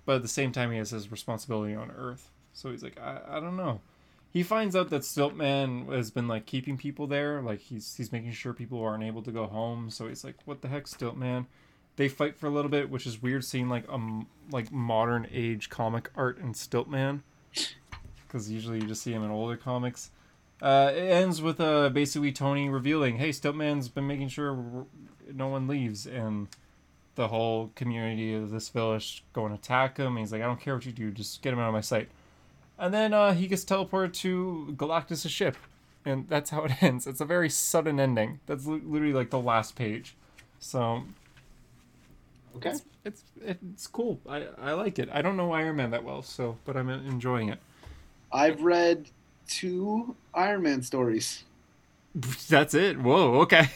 but at the same time he has his responsibility on earth so he's like i, I don't know he finds out that stiltman has been like keeping people there like he's he's making sure people aren't able to go home so he's like what the heck stiltman they fight for a little bit which is weird seeing like um like modern age comic art in stiltman because usually you just see him in older comics uh, it ends with uh, basically Tony revealing, "Hey, Stiltman's been making sure no one leaves," and the whole community of this village go and attack him. He's like, I don't care what you do, just get him out of my sight. And then uh, he gets teleported to Galactus' ship, and that's how it ends. It's a very sudden ending. That's li- literally like the last page. So Okay. it's it's it's cool. I I like it. I don't know Iron Man that well, so but I'm enjoying it. I've read two Iron Man stories That's it. Whoa. Okay.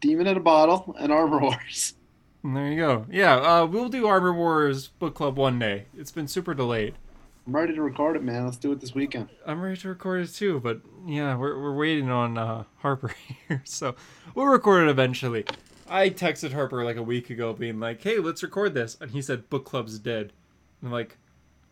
Demon in a Bottle and Armor Wars. And there you go. Yeah. Uh, we'll do Armor Wars book club one day. It's been super delayed. I'm ready to record it, man. Let's do it this weekend. I'm ready to record it too, but yeah, we're, we're waiting on uh, Harper here, so we'll record it eventually. I texted Harper like a week ago, being like, "Hey, let's record this," and he said, "Book club's dead." And I'm like,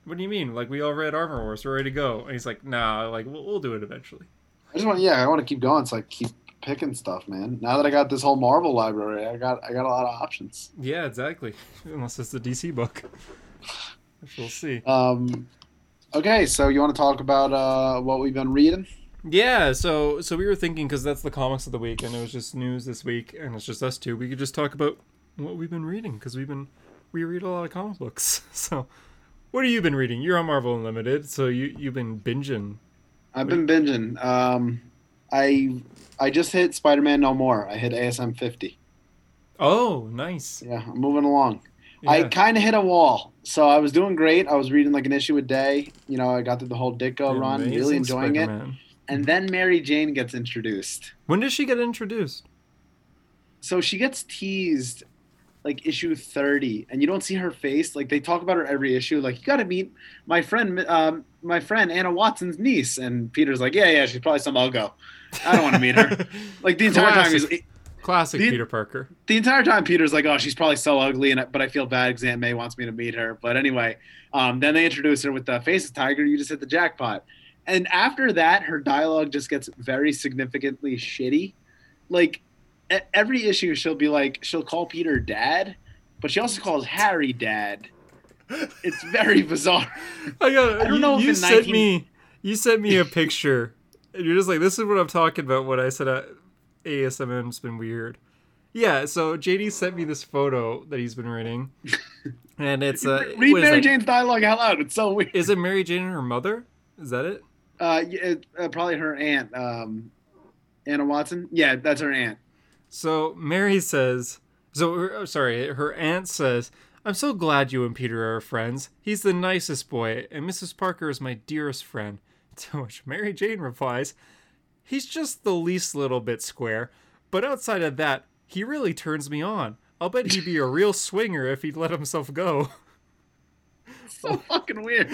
"What do you mean? Like we all read Armor Wars, we're ready to go?" And he's like, "Nah, like we'll, we'll do it eventually." I just want, yeah, I want to keep going, so I keep picking stuff, man. Now that I got this whole Marvel library, I got, I got a lot of options. Yeah, exactly. Unless it's a DC book, we'll see. Um, okay, so you want to talk about uh, what we've been reading? Yeah, so so we were thinking because that's the comics of the week, and it was just news this week, and it's just us two. We could just talk about what we've been reading because we've been we read a lot of comic books. So, what have you been reading? You're on Marvel Unlimited, so you you've been binging. I've been binging. Um, I I just hit Spider Man No More. I hit ASM 50. Oh, nice. Yeah, I'm moving along. Yeah. I kind of hit a wall. So I was doing great. I was reading like an issue a day. You know, I got through the whole Ditko run, really enjoying it. And then Mary Jane gets introduced. When does she get introduced? So she gets teased like issue 30 and you don't see her face like they talk about her every issue like you got to meet my friend um, my friend anna watson's niece and peter's like yeah yeah she's probably some uggo i don't want to meet her like the entire time he's Classic The- Peter Parker. the entire time Peter's like, "Oh, she's probably so ugly," and but I feel bad because Aunt May wants me to meet her. But anyway, um, then they introduce her with the Faces Tiger. You just hit the jackpot. And after that, her dialogue just gets very significantly shitty. Like every issue, she'll be like, she'll call Peter Dad, but she also calls Harry Dad. It's very bizarre. I got. I don't you, know if you sent 19 me. You sent me a picture, and you're just like, "This is what I'm talking about." When I said uh, ASMM's been weird. Yeah, so JD sent me this photo that he's been reading, and it's uh, Read Mary? Jane's dialogue out loud. It's so weird. Is it Mary Jane and her mother? Is that it? Uh, it- uh, probably her aunt, um, Anna Watson. Yeah, that's her aunt. So Mary says, so her- oh, sorry, her aunt says, I'm so glad you and Peter are friends. He's the nicest boy, and Mrs. Parker is my dearest friend. To which Mary Jane replies, He's just the least little bit square, but outside of that, he really turns me on. I'll bet he'd be a real swinger if he'd let himself go. so fucking weird.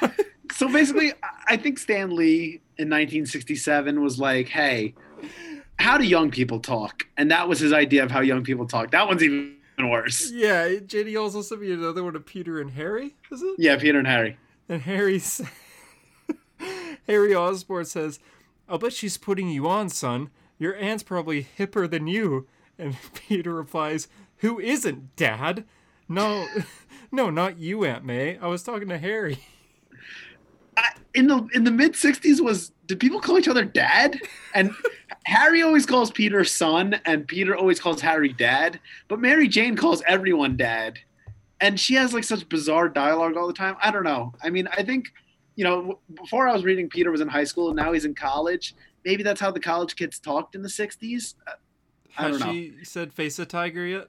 so basically, I think Stan Lee in 1967 was like, "Hey, how do young people talk?" And that was his idea of how young people talk. That one's even worse. Yeah, JD also sent me another one of Peter and Harry. Is it? Yeah, Peter and Harry. And Harry's Harry Osborn says, "I'll bet she's putting you on, son. Your aunt's probably hipper than you." And Peter replies, "Who isn't, Dad? No, no, not you, Aunt May. I was talking to Harry." I, in the in the mid 60s was did people call each other dad? And harry always calls peter son and peter always calls harry dad but mary jane calls everyone dad. And she has like such bizarre dialogue all the time. I don't know. I mean i think you know before i was reading peter was in high school and now he's in college. Maybe that's how the college kids talked in the 60s uh, I Has she said face a tiger yet?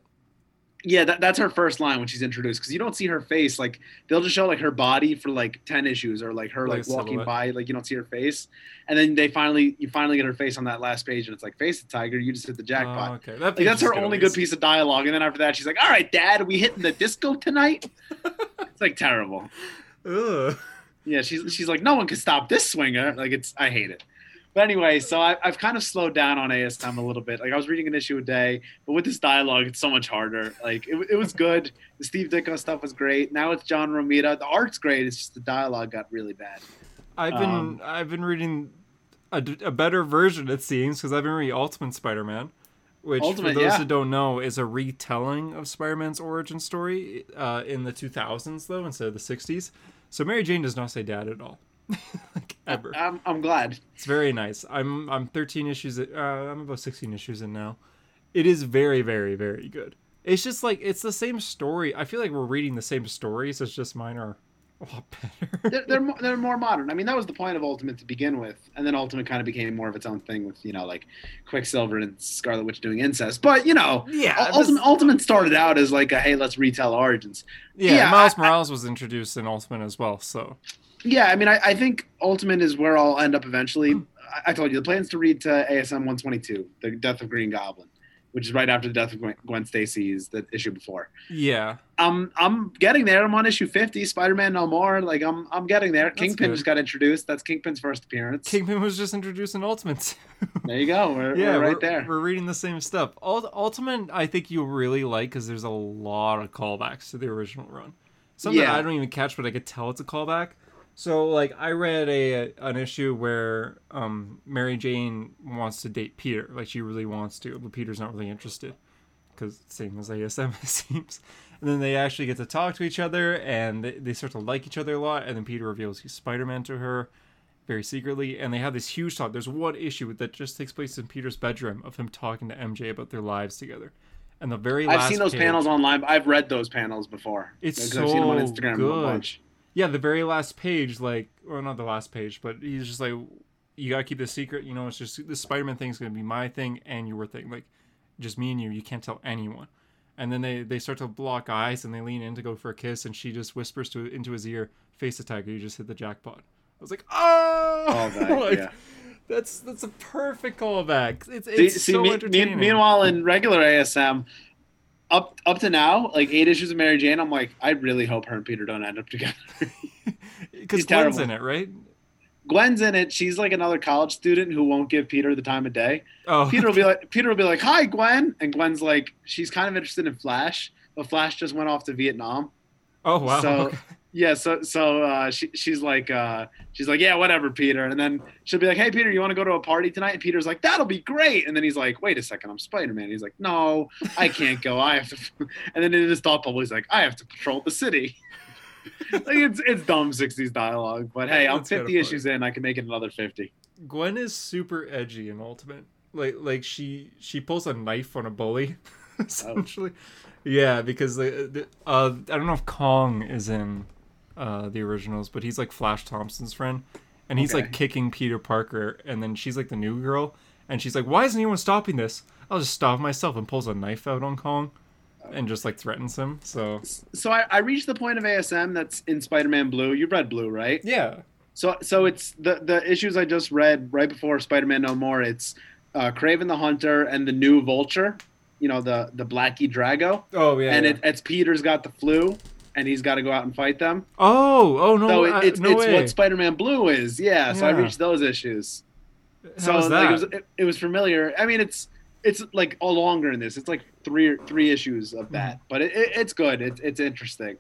Yeah, that, that's her first line when she's introduced because you don't see her face. Like they'll just show like her body for like ten issues or like her Like like, walking by, like you don't see her face, and then they finally you finally get her face on that last page and it's like face the tiger, you just hit the Oh, jackpot. okay. That Like that's her only good piece of dialogue, and then after that she's like, "All right, Dad, we hitting the disco tonight." it's like terrible. Ugh. Yeah, she's she's like, no one can stop this swinger. Like it's, I hate it. But anyway, so I, I've kind of slowed down on ASM a little bit. Like I was reading an issue a day, but with this dialogue, it's so much harder. Like it, it was good. The Steve Ditko stuff was great. Now it's John Romita. The art's great. It's just the dialogue got really bad. I've been Um, I've been reading a, a better version it seems because I've been reading Ultimate Spider-Man, which Ultimate, for those yeah. who don't know is a retelling of Spider-Man's origin story uh, in the 2000s though instead of the 60s. So Mary Jane does not say dad at all, like ever. I'm, I'm glad. It's very nice. I'm I'm 13 issues. Uh, I'm about 16 issues in now. It is very very very good. It's just like it's the same story. I feel like we're reading the same stories. It's just mine are a lot better. They're, they're, mo- they're more modern. I mean, that was the point of Ultimate to begin with. And then Ultimate kind of became more of its own thing with, you know, like Quicksilver and Scarlet Witch doing incest. But, you know, yeah, Ul- Ultimate, Ultimate started out as like a, hey, let's retell origins. Yeah, Yeah, Miles I- Morales was introduced in Ultimate as well. So Yeah, I mean, I, I think Ultimate is where I'll end up eventually. I, I told you the plan's to read to ASM 122, The Death of Green Goblin, which is right after the death of Gwen, Gwen Stacy's the issue before. yeah, Um, I'm getting there. I'm on issue 50, Spider-Man No More. Like I'm, I'm getting there. Kingpin good. just got introduced. That's Kingpin's first appearance. Kingpin was just introduced in Ultimate. there you go. We're, yeah, we're right we're, there. We're reading the same stuff. Ult- Ultimate, I think you'll really like because there's a lot of callbacks to the original run. Some that Yeah. I don't even catch, but I could tell it's a callback. So, like, I read a an issue where um, Mary Jane wants to date Peter, like she really wants to, but Peter's not really interested, because same as ASM it seems. And then they actually get to talk to each other, and they, they start to like each other a lot. And then Peter reveals he's Spider Man to her, very secretly, and they have this huge talk. There's one issue that just takes place in Peter's bedroom of him talking to MJ about their lives together. And the very last I've seen those page- panels online. I've read those panels before. It's because I've seen them on so Instagram a good. bunch. Yeah, the very last page, like, or not the last page, but he's just like, you gotta keep this secret. You know, it's just the Spider-Man thing's gonna be my thing and your thing. Like, just me and you. You can't tell anyone. And then they they start to block eyes and they lean in to go for a kiss, and she just whispers to into his ear, "Face a tiger, you just hit the jackpot." I was like, oh, Callback, Like, yeah. That's that's a perfect callback. It's it's see so me- me- entertaining. meanwhile, in regular ASM, up up to now, like eight issues of Mary Jane, I'm like, I really hope her and Peter don't end up together. because Gwen's terrible. in it, right? Gwen's in it. She's like another college student who won't give Peter the time of day. Oh, Peter will be like, Peter will be like, "Hi, Gwen," and Gwen's like, she's kind of interested in Flash, but Flash just went off to Vietnam. oh wow. So. yeah, so so uh, she she's like uh, she's like, yeah, whatever, Peter. And then she'll be like, hey, Peter, you want to go to a party tonight? And Peter's like, that'll be great. And then he's like, wait a second, I'm Spider Man. and He's like, no, I can't go. I have to. And then in his thought bubble, he's like, I have to patrol the city. like it's it's dumb '60s dialogue, but hey, I'm That's 50 issues in. I can make it another 50. Gwen is super edgy in Ultimate. Like like she she pulls a knife on a bully, essentially. Yeah, because the, the uh I don't know if Kong is in uh the originals, but he's like Flash Thompson's friend, and he's like kicking Peter Parker, and then she's like the new girl, and she's like, "Why isn't anyone stopping this? I'll just stop myself," and pulls a knife out on Kong. and just like threatens him. So So I, I reached the point of ASM that's in Spider-Man Blue. You read Blue, right? yeah, So so it's the the issues I just read right before Spider-Man No More. It's uh, Kraven the Hunter and the new Vulture. You know the the Blackie Drago, oh yeah, and yeah. It, it's Peter's got the flu, and he's got to go out and fight them. oh oh no, so it, I- it's no it's what Spider-Man Blue is. Yeah. So I Yeah. reached those issues. So How's like, it, was, it, it was familiar. I mean, it's it's like all longer in this. It's like three three issues of that, but it, it, it's good. It's it's interesting.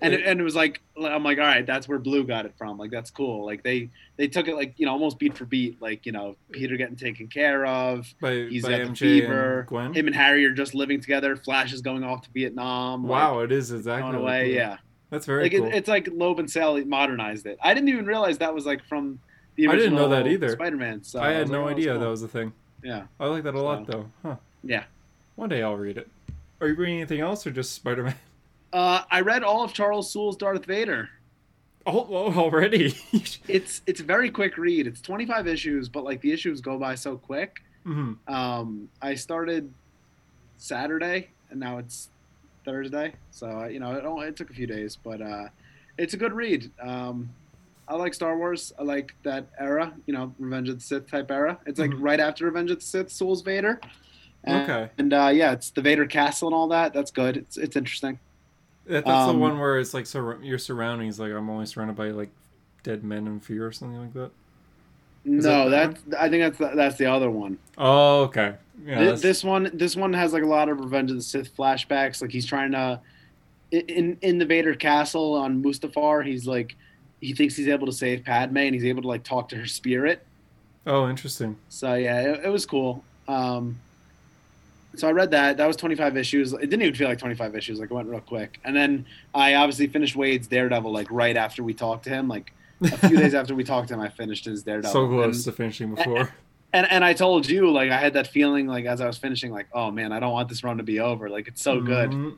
And it, and it was like I'm like, all right, that's where Blue got it from. Like that's cool. Like they they took it like you know almost beat for beat. Like you know Peter getting taken care of. by, He's by got the fever. and Gwen. Him and Harry are just living together. Flash is going off to Vietnam. like, wow, it is exactly going away. Blue. Yeah, that's very like cool. it, it's like Loeb and Sale modernized it. I didn't even realize that was like from the I didn't know that either. Spider-Man. So I had was no like, oh, idea that's that cool. was a thing. Yeah. I like that a lot though. Huh. Yeah. One day I'll read it. Are you reading anything else or just Spider Man? Uh, I read all of Charles Soule's Darth Vader. Oh, oh, already. It's it's a very quick read. It's 25 issues, but like the issues go by so quick. hmm Um, I started Saturday, and now it's Thursday. So you know, it, only- it took a few days, but uh, it's a good read. Um, I like Star Wars. I like that era. You know, Revenge of the Sith type era. It's like Mhm. right after Revenge of the Sith, Soule's Vader. And, Okay. And uh, yeah, it's the Vader Castle and all that. That's good. It's it's interesting. That, that's the Um, one where it's like sur- your surroundings. Like I'm only surrounded by like dead men and fear or something like that. Is no, that that's I think that's the, that's the other one. Oh, okay. Yeah. Thi- this one this one has like a lot of Revenge of the Sith flashbacks. Like he's trying to in in the Vader castle on Mustafar, he's like he thinks he's able to save Padme and he's able to like talk to her spirit. oh, interesting. So yeah, it, it was cool. Um, so I read that. That was 25 issues. It didn't even feel like 25 issues. Like it went real quick. And then I obviously finished Waid's Daredevil like right after we talked to him. Like a few days after we talked to him, I finished his Daredevil. so close And- to finishing before. and and I told you like I had that feeling like as I was finishing like oh man I don't want this run to be over like it's so good. Mhm.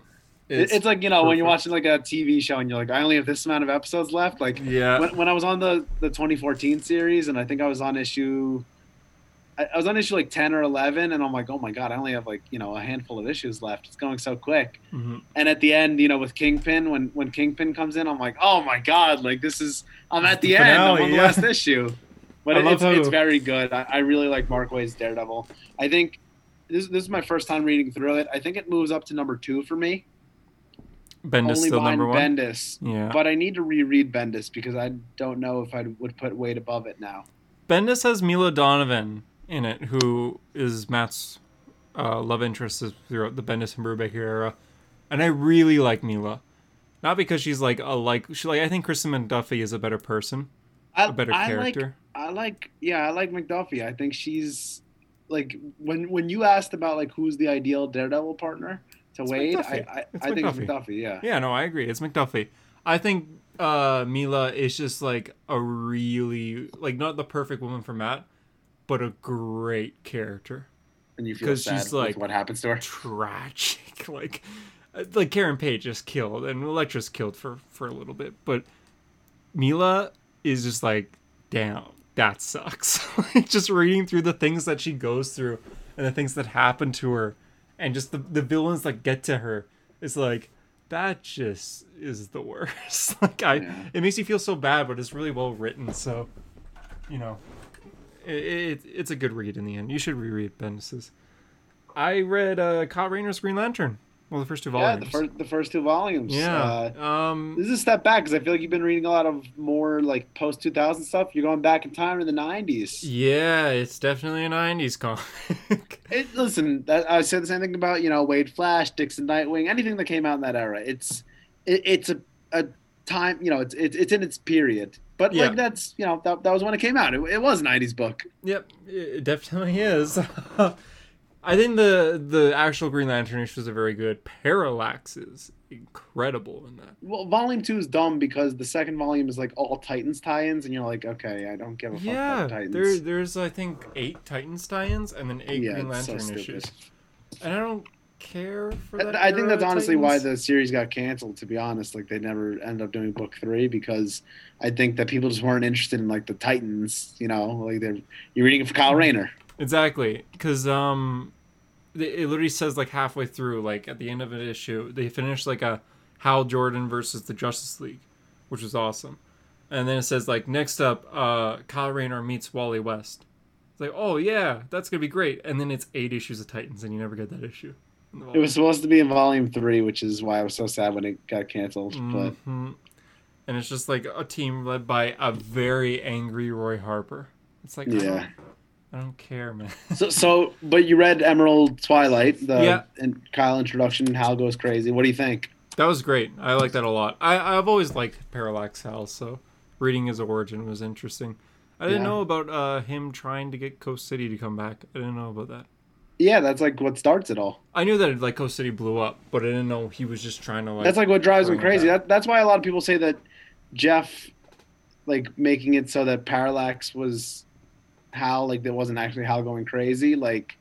It- It's, like you know when you're watching like a TV show and you're like I only have this amount of episodes left. Like yeah. when, when I was on the the 2014 series and I think I was on issue. I I was on issue like 10 or 11, and I'm like, oh my god, I only have like you know a handful of issues left. It's going so quick. Mhm. And at the end, you know, with Kingpin, when when Kingpin comes in, I'm like, oh my god, like this is I'm at the, The end. I'm on the yeah. last issue. But it, it's, it's very good. I, I really like Mark Waid's Daredevil. I think this this is my first time reading through it. I think it moves up to number two for me, Bendis only still number one. Bendis. yeah. But I need to reread Bendis because I don't know if I would put weight above it now. Bendis has Milla Donovan in it, who is Matt's uh, love interest throughout the Bendis and Brubaker era, and I really like Milla. Not because she's like a like she like I think Kirsten McDuffie is a better person, I, a better I character. Like, I like, yeah, I like McDuffie. I think she's like when when you asked about like who's the ideal Daredevil partner to It's Waid, I McDuffie. I, It's I think it's. McDuffie. Yeah. Yeah, no, I agree. It's McDuffie. I think uh, Milla is just like a really like not the perfect woman for Matt, but a great character. and you feel sad she's like- what happens to her. tragic. like, uh, like Karen Page just killed, and Elektra's killed for for a little bit, but Milla is just like, damn, that sucks. just reading through the things that she goes through and the things that happen to her, and just the the villains that get to her. is like that just is the worst. like I, Yeah. it makes you feel so bad, but it's really well written. So, you know, it, it it's a good read in the end. You should reread Bendis's. I read uh, Kyle Rayner's Green Lantern. Well, the first two volumes. Yeah, the first the first two volumes. Yeah. Uh, um. this is a step back because I feel like you've been reading a lot of more like post 2000 stuff. You're going back in time to the 90s. Yeah, it's definitely a '90s comic. It, listen, that, I said the same thing about you know Waid Flash, Dixon Nightwing, anything that came out in that era. It's it, it's a, a time you know it's it's it's in its period. But Yeah. like that's you know that, that was when it came out. It, it was a '90s book. yep, it definitely is. I think the the actual Green Lantern issues are very good. Parallax is incredible in that. Well, Volume Two is dumb because the second volume is like all Titans tie-ins, and you're like, okay, I don't give a fuck Yeah, about Titans. there there's I think eight Titans tie-ins and then eight yeah, Green so Lantern stupid. issues, and I don't care for that. I think that's of honestly why the series got canceled. To be honest, like they never ended up doing book three because I think that people just weren't interested in like the Titans. You know, like they're you're reading it for Kyle Rayner. Exactly, because um, it literally says like halfway through, like at the end of an issue, they finished like a Hal Jordan versus the Justice League, which was awesome. And then it says like next up, uh, Kyle Rayner meets Wally West. It's like, oh yeah, that's gonna be great. And then it's eight issues of Titans, and you never get that issue. It was supposed to be in volume three, which is why I was so sad when it got canceled. But Mhm. and it's just like a team led by a very angry Roy Harper. It's like, I yeah. don't, I don't care, man. So, so, but you read Emerald Twilight, the Yeah. and Kyle introduction. Hal goes crazy. What do you think? That was great. I like that a lot. I, I've always liked Parallax Hal, so reading his origin was interesting. I didn't Yeah. know about uh, him trying to get Coast City to come back. I didn't know about that. Yeah, that's like what starts it all. I knew that like Coast City blew up, but I didn't know he was just trying to like. That's like what drives him crazy. back. That, that's why a lot of people say that Geoff, like making it so that Parallax was Hal, like there wasn't actually Hal going crazy. Like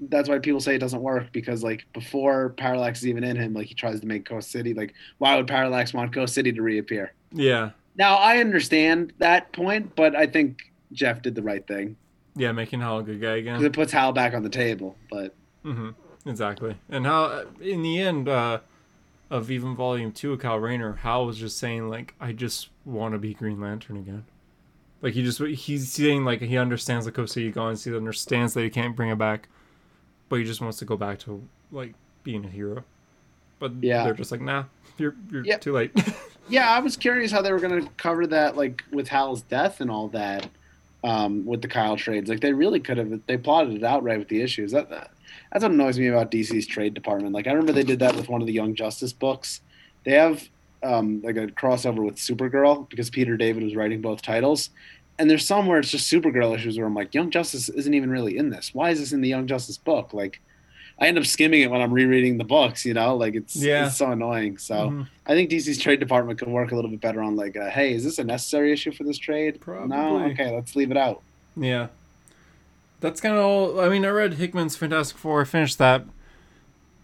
that's why people say it doesn't work because like before Parallax is even in him, like he tries to make Coast City. Like why would Parallax want Coast City to reappear? yeah, Now I understand that point, but I think Geoff did the right thing yeah, making Hal a good guy because again. it puts Hal back on the table. But hmm Exactly. And how in the end uh, of even Volume Two of Kyle Rayner, Hal was just saying like, I just want to be Green Lantern again. Like he just he's saying like he understands the Coast City gone, he understands that he can't bring it back, but he just wants to go back to like being a hero. But Yeah. they're just like, nah, you're you're too late. yeah, I was curious how they were going to cover that, like with Hal's death and all that, um, with the Kyle trades. Like they really could have. They plotted it out right with the issues. That, that that's what annoys me about DC's trade department. Like I remember they did that with one of the Young Justice books. They have um, like a crossover with Supergirl because Peter David was writing both titles. And there's some where it's just Supergirl issues where I'm like, Young Justice isn't even really in this. Why is this in the Young Justice book? Like, I end up skimming it when I'm rereading the books. You know, like it's Yeah. it's so annoying. So. Mhm. I think DC's trade department could work a little bit better on like, uh, hey, is this a necessary issue for this trade? No, okay, let's leave it out. Yeah. That's kind of all. I mean, I read Hickman's Fantastic Four. I finished that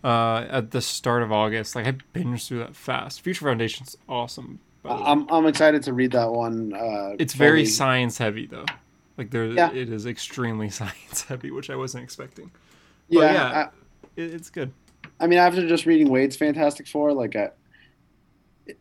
uh, at the start of August. Like, I binged through that fast. Future Foundation's awesome. by the way. I'm I'm excited to read that one. Uh, it's very science heavy, though. Like, there, Yeah. it is extremely science heavy, which I wasn't expecting. But yeah. yeah. It, it's good. I, I mean, after just reading Waid's Fantastic Four, like, it-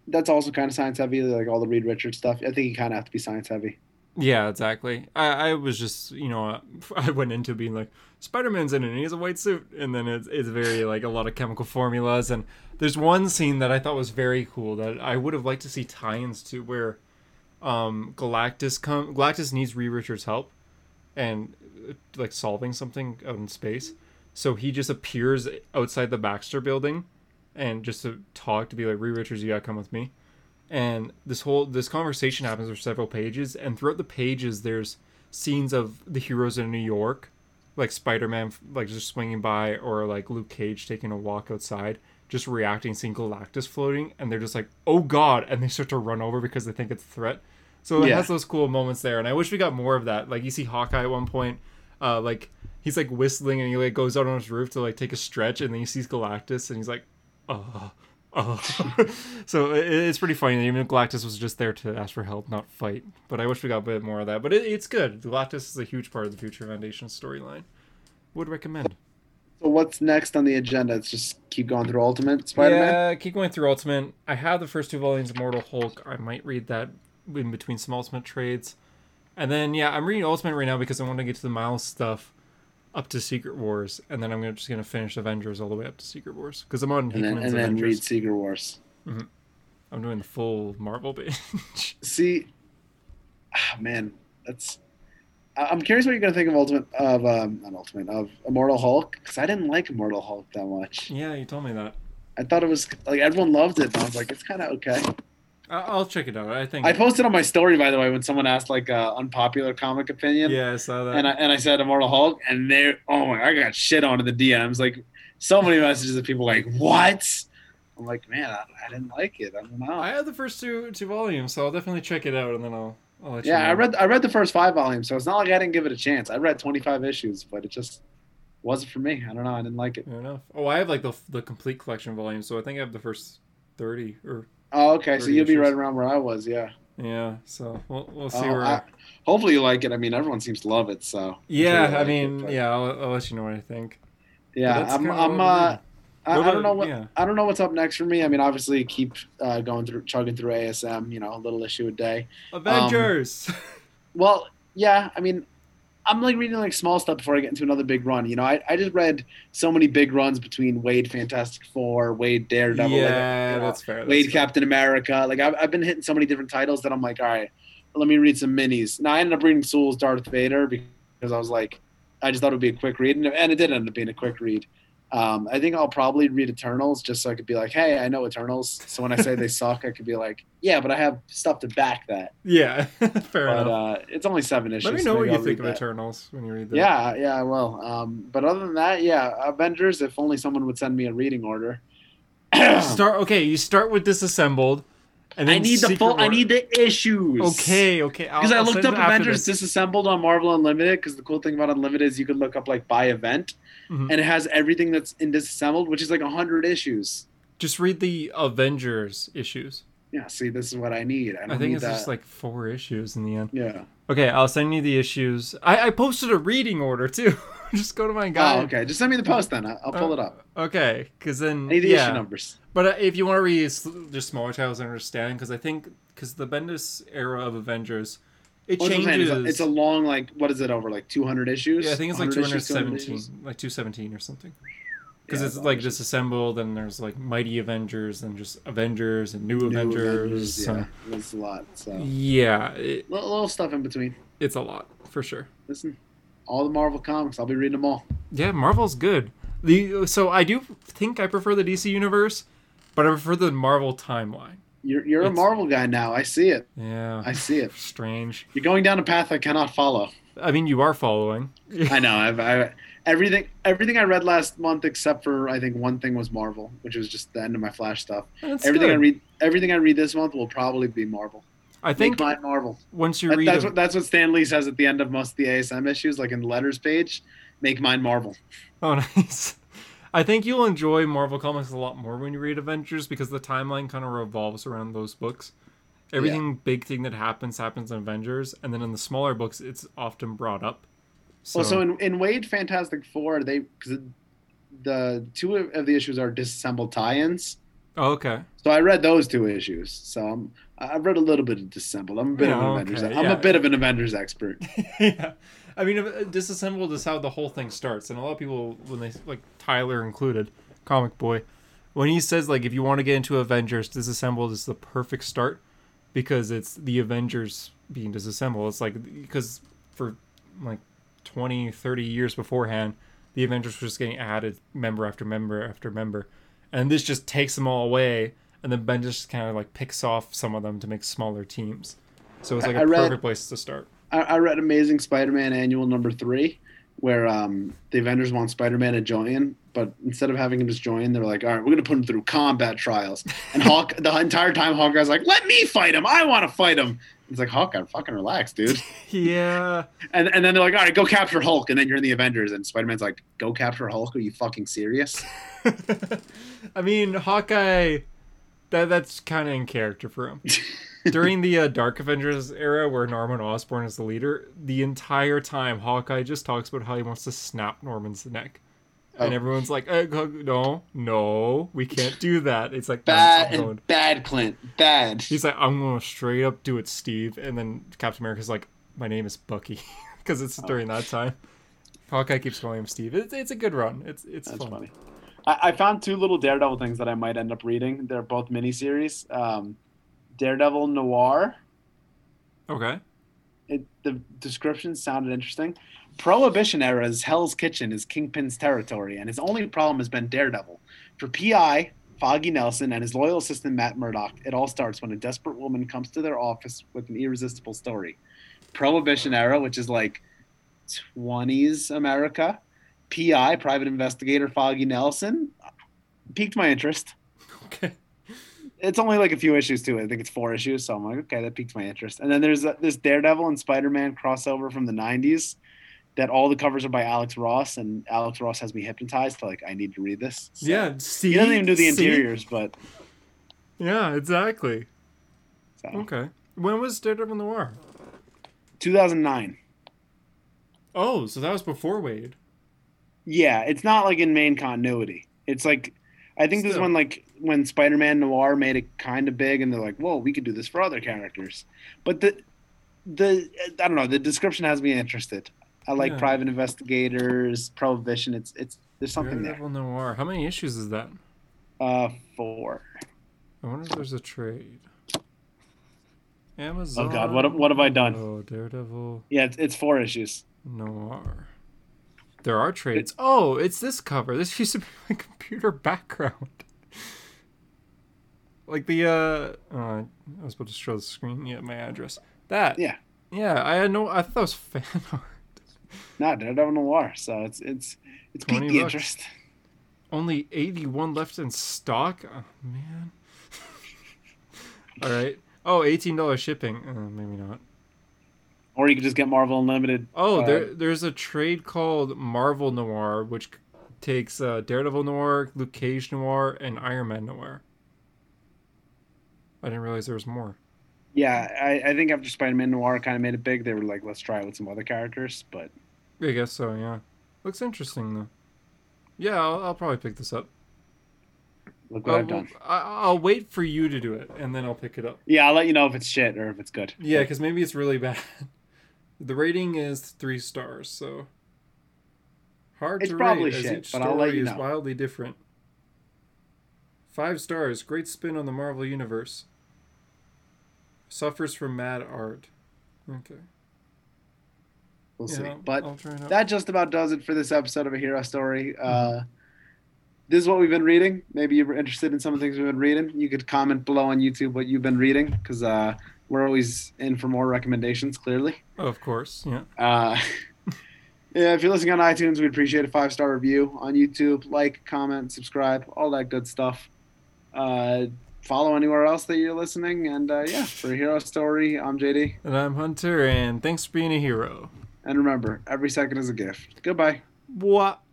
that's also kind of science heavy. Like all the Reed Richards stuff. I think you kind of have to be science heavy. Yeah, exactly. I, I was just, you know, I went into being like, Spider Man's in it and he has a white suit. And then it's, it's very, like, a lot of chemical formulas. And there's one scene that I thought was very cool that I would have liked to see tie ins to where um, Galactus come Galactus needs Reed Richards' help and, uh, like, solving something out in space. So he just appears outside the Baxter building and just to talk to be like, Reed Richards, you gotta come with me. And this whole this conversation happens for several pages. And throughout the pages there's scenes of the heroes in new york like spider-man like just swinging by or like luke cage taking a walk outside just reacting seeing galactus floating. And they're just like oh god and they start to run over because they think it's a threat. So it Yeah. has those cool moments there. And i wish we got more of that. Like you see hawkeye at one point uh like he's like whistling and he like goes out on his roof to like take a stretch and then he sees galactus and he's like oh Oh, so it, it's pretty funny. Even Galactus was just there to ask for help, not fight. But I wish we got a bit more of that. But it, it's good. Galactus is a huge part of the Future Foundation storyline. Would recommend. So what's next on the agenda? It's just keep going through Ultimate Spider-Man. Yeah, keep going through Ultimate. I have the first two volumes of Mortal Hulk. I might read that in between some Ultimate trades. And then yeah, I'm reading Ultimate right now because I want to get to the Miles stuff up to Secret Wars, and then I'm gonna, just gonna finish Avengers all the way up to Secret Wars because I'm on and then Hickman's and then Avengers. read Secret Wars. I'm doing the full Marvel binge. See, ah, man, that's. I'm curious what you're gonna think of Ultimate of um, not Ultimate of Immortal Hulk because I didn't like Immortal Hulk that much. yeah, you told me that. I thought it was like everyone loved it, and I was like, it's kind of okay. I'll check it out. I think. I posted on my story by the way when someone asked like a unpopular comic opinion, Yeah, I saw that. and I and I said Immortal Hulk, and they oh my, I got shit on in the DMs like so many messages of people like what. I'm like, man, I, I didn't like it. I don't know. I have the first two two volumes, so I'll definitely check it out, and then I'll. I'll let you yeah, I read I read the first five volumes, so it's not like I didn't give it a chance. I read 25 issues, but it just wasn't for me. I don't know. I didn't like it. Fair enough. Oh, I have like the the complete collection volume, so I think I have the first thirty or Oh, okay. So you'll be right around where I was. Yeah. yeah. So we'll we'll see Oh, where. I- hopefully you like it. I mean, everyone seems to love it. So sure yeah, I like mean, it, yeah, I'll, I'll let you know what I think. Yeah, I'm. I'm. Uh, I, I don't know what yeah. I don't know what's up next for me. I mean, obviously, keep uh, going through chugging through ASM. You know, a little issue a day. Avengers. Well, yeah. I mean, I'm like reading like small stuff before I get into another big run. You know, I, I just read so many big runs between Waid Fantastic Four, Waid Daredevil, like, yeah, you know, that's fair. that's Waid fair. Captain America. Like I've, I've been hitting so many different titles that I'm like, all right, let me read some minis. Now I ended up reading Soule's Darth Vader because I was like, I just thought it would be a quick read, and, and it did end up being a quick read. Um, I think I'll probably read Eternals just so I could be like, hey, I know Eternals. So when I say they suck, I could be like, yeah, but I have stuff to back that. Yeah, fair But enough. uh, it's only seven issues. Let me so know what you I'll think of that. Eternals when you read that. Yeah, yeah, I will. Um, but other than that, yeah, Avengers. If only someone would send me a reading order. Start okay. You start with disassembled, and then I need the full. I need the issues. Okay, okay. Because I looked up Avengers. Disassembled on Marvel Unlimited. Because the cool thing about Unlimited is you can look up like by event, Mhm. and it has everything that's in Disassembled, which is like a hundred issues. Just read the Avengers issues. Yeah, see, this is what I need. I, don't I think need it's that. just like four issues in the end. yeah. Okay, I'll send you the issues. I, I posted a reading order too. just go to my guide. Oh, okay. Just send me the post then. I'll, I'll pull it up. Okay, because then I need the yeah. issue numbers. But uh, if you want to read just smaller titles, I understand because I think because the Bendis era of Avengers, it Well, that's what I'm saying, changes. It's a, it's a long like what is it over like two hundred issues? yeah, I think it's like 100 two hundred issues, 200 like two seventeen or something. Because Yeah, it's like issues. disassembled, and there's like Mighty Avengers, and just Avengers and New, New Avengers. so- yeah, it's a lot. So yeah, it, little, little stuff in between. it's a lot for sure. Listen, all the Marvel comics, I'll be reading them all. Yeah, Marvel's good. The so I do think I prefer the DC universe, but I prefer the Marvel timeline. You're you're a Marvel guy now. I see it. Yeah, I see it. strange. You're going down a path I cannot follow. I mean, you are following. I know. I've, I everything everything I read last month except for I think one thing was Marvel, which was just the end of my Flash stuff. That's everything I read everything I read this month will probably be Marvel. I think Make mine Marvel. once you That- read that's a- what that's what Stan Lee says at the end of most of the ASM issues, like in the letters page. Make mine Marvel. Oh, nice. I think you'll enjoy Marvel comics a lot more when you read Avengers because the timeline kind of revolves around those books. Everything big thing that happens happens in Avengers, and then in the smaller books, it's often brought up. So, Well, so in, in Waid Fantastic Four, they because the two of the issues are disassembled tie-ins. oh, okay. So I read those two issues. So I'm, I've read a little bit of disassembled. I'm a bit of an Yeah, Avengers. okay, I'm yeah. a bit of an Avengers expert. yeah. I mean, uh, disassembled is how the whole thing starts, and a lot of people, when they like Tyler included, comic boy, when he says like if you want to get into Avengers, disassembled is the perfect start because it's the Avengers being disassembled. It's like because for like 20, 30 years beforehand, the Avengers were just getting added member after member after member, and this just takes them all away, and then Ben just kind of like picks off some of them to make smaller teams. So it's like a I read- perfect place to start. I, I read Amazing Spider-Man Annual Number Three, where um, the Avengers want Spider-Man to join, but instead of having him just join, they're like, "All right, we're gonna put him through combat trials." And Hawk, the entire time, Hawkeye's like, "Let me fight him. I want to fight him." It's like Hawkeye, fucking relax, dude. Yeah. And and then they're like, "All right, go capture Hulk," and then you're in the Avengers, and Spider-Man's like, "Go capture Hulk? Are you fucking serious?" I mean, Hawkeye, that that's kind of in character for him. During the uh, Dark Avengers era, where Norman Osborn is the leader, the entire time Hawkeye just talks about how he wants to snap Norman's neck, and Oh. everyone's like, eh, "No, no, we can't do that." It's like I'm going- Bad, bad, Clint, bad. He's like, "I'm going to straight up do it, Steve," and then Captain America's like, "My name is Bucky," because it's during that time. Hawkeye keeps calling him Steve. It's, it's a good run. It's it's That's fun. funny. I, I found two little Daredevil things that I might end up reading. They're both miniseries. Um, Daredevil Noir. Okay. It, the description sounded interesting. Prohibition era's Hell's Kitchen is Kingpin's territory, and his only problem has been Daredevil. For PI, Foggy Nelson, and his loyal assistant Matt Murdock, it all starts when a desperate woman comes to their office with an irresistible story. Prohibition era, which is like 20s America. PI, private investigator Foggy Nelson, piqued my interest. Okay. It's only like a few issues too. I think it's four issues, so I'm like, okay, that piques my interest. And then there's uh, this Daredevil and Spider-Man crossover from the '90s that all the covers are by Alex Ross, and Alex Ross has me hypnotized to like I need to read this. So- Yeah. See. he doesn't even do the See? interiors, but Yeah. Exactly. so. Okay. When was Daredevil Noir? 2009. Oh, so that was before Waid. Yeah, it's not like in main continuity. It's like I think this is when like when Spider-Man Noir made it kind of big, and they're like, "Whoa, we could do this for other characters." But the the I don't know. The description has me interested. I like Yeah. private investigators, prohibition. It's it's there's something there. Daredevil Noir. How many issues is that? Uh, four. I wonder if there's a trade. Amazon. Oh, God, what have- what have I done? Oh, Daredevil Yeah, it's, it's four issues. Noir. There are trades. Oh, it's this cover. This used to be my computer background. Like the uh, uh I was about to show the screen. Yeah, my address. That. Yeah. Yeah, I had no. I thought that was fan art. No, Daredevil Noir. So it's it's it's piqued 20 the interest. Only 81 left in stock? Oh, man. All right. Oh, $18 shipping. Uh, maybe not. Or you could just get Marvel Unlimited. Oh, uh, there, there's a trade called Marvel Noir, which takes uh, Daredevil Noir, Luke Cage Noir, and Iron Man Noir. I didn't realize there was more. Yeah, I, I think after Spider-Man Noir kind of made it big, they were like, let's try it with some other characters. But I guess so, yeah. Looks interesting, though. Yeah, I'll, I'll probably pick this up. look what I'll, I've done. I, I'll wait for you to do it, and then I'll pick it up. Yeah, I'll let you know if it's shit or if it's good. Yeah, because maybe it's really bad. The rating is three stars, so hard It's to probably rate as shit, each but I'll let story you is know. wildly different. Five stars, great spin on the Marvel universe. Suffers from mad art. Okay, We'll yeah, see. I'll- But I'll try it out. that just about does it for this episode of A Hero Story. Mm-hmm. Uh, this is what we've been reading. Maybe you're interested in some of the things we've been reading. You could comment below on YouTube what you've been reading because uh, we're always in for more recommendations, clearly. of course, yeah. Uh, yeah, if you're listening on iTunes, we'd appreciate a five star review on YouTube. Like, comment, subscribe, all that good stuff. Uh, follow anywhere else that you're listening. And uh, yeah, for a hero story, I'm JD. And I'm Hunter, and thanks for being a hero. And remember, every second is a gift. Goodbye. What?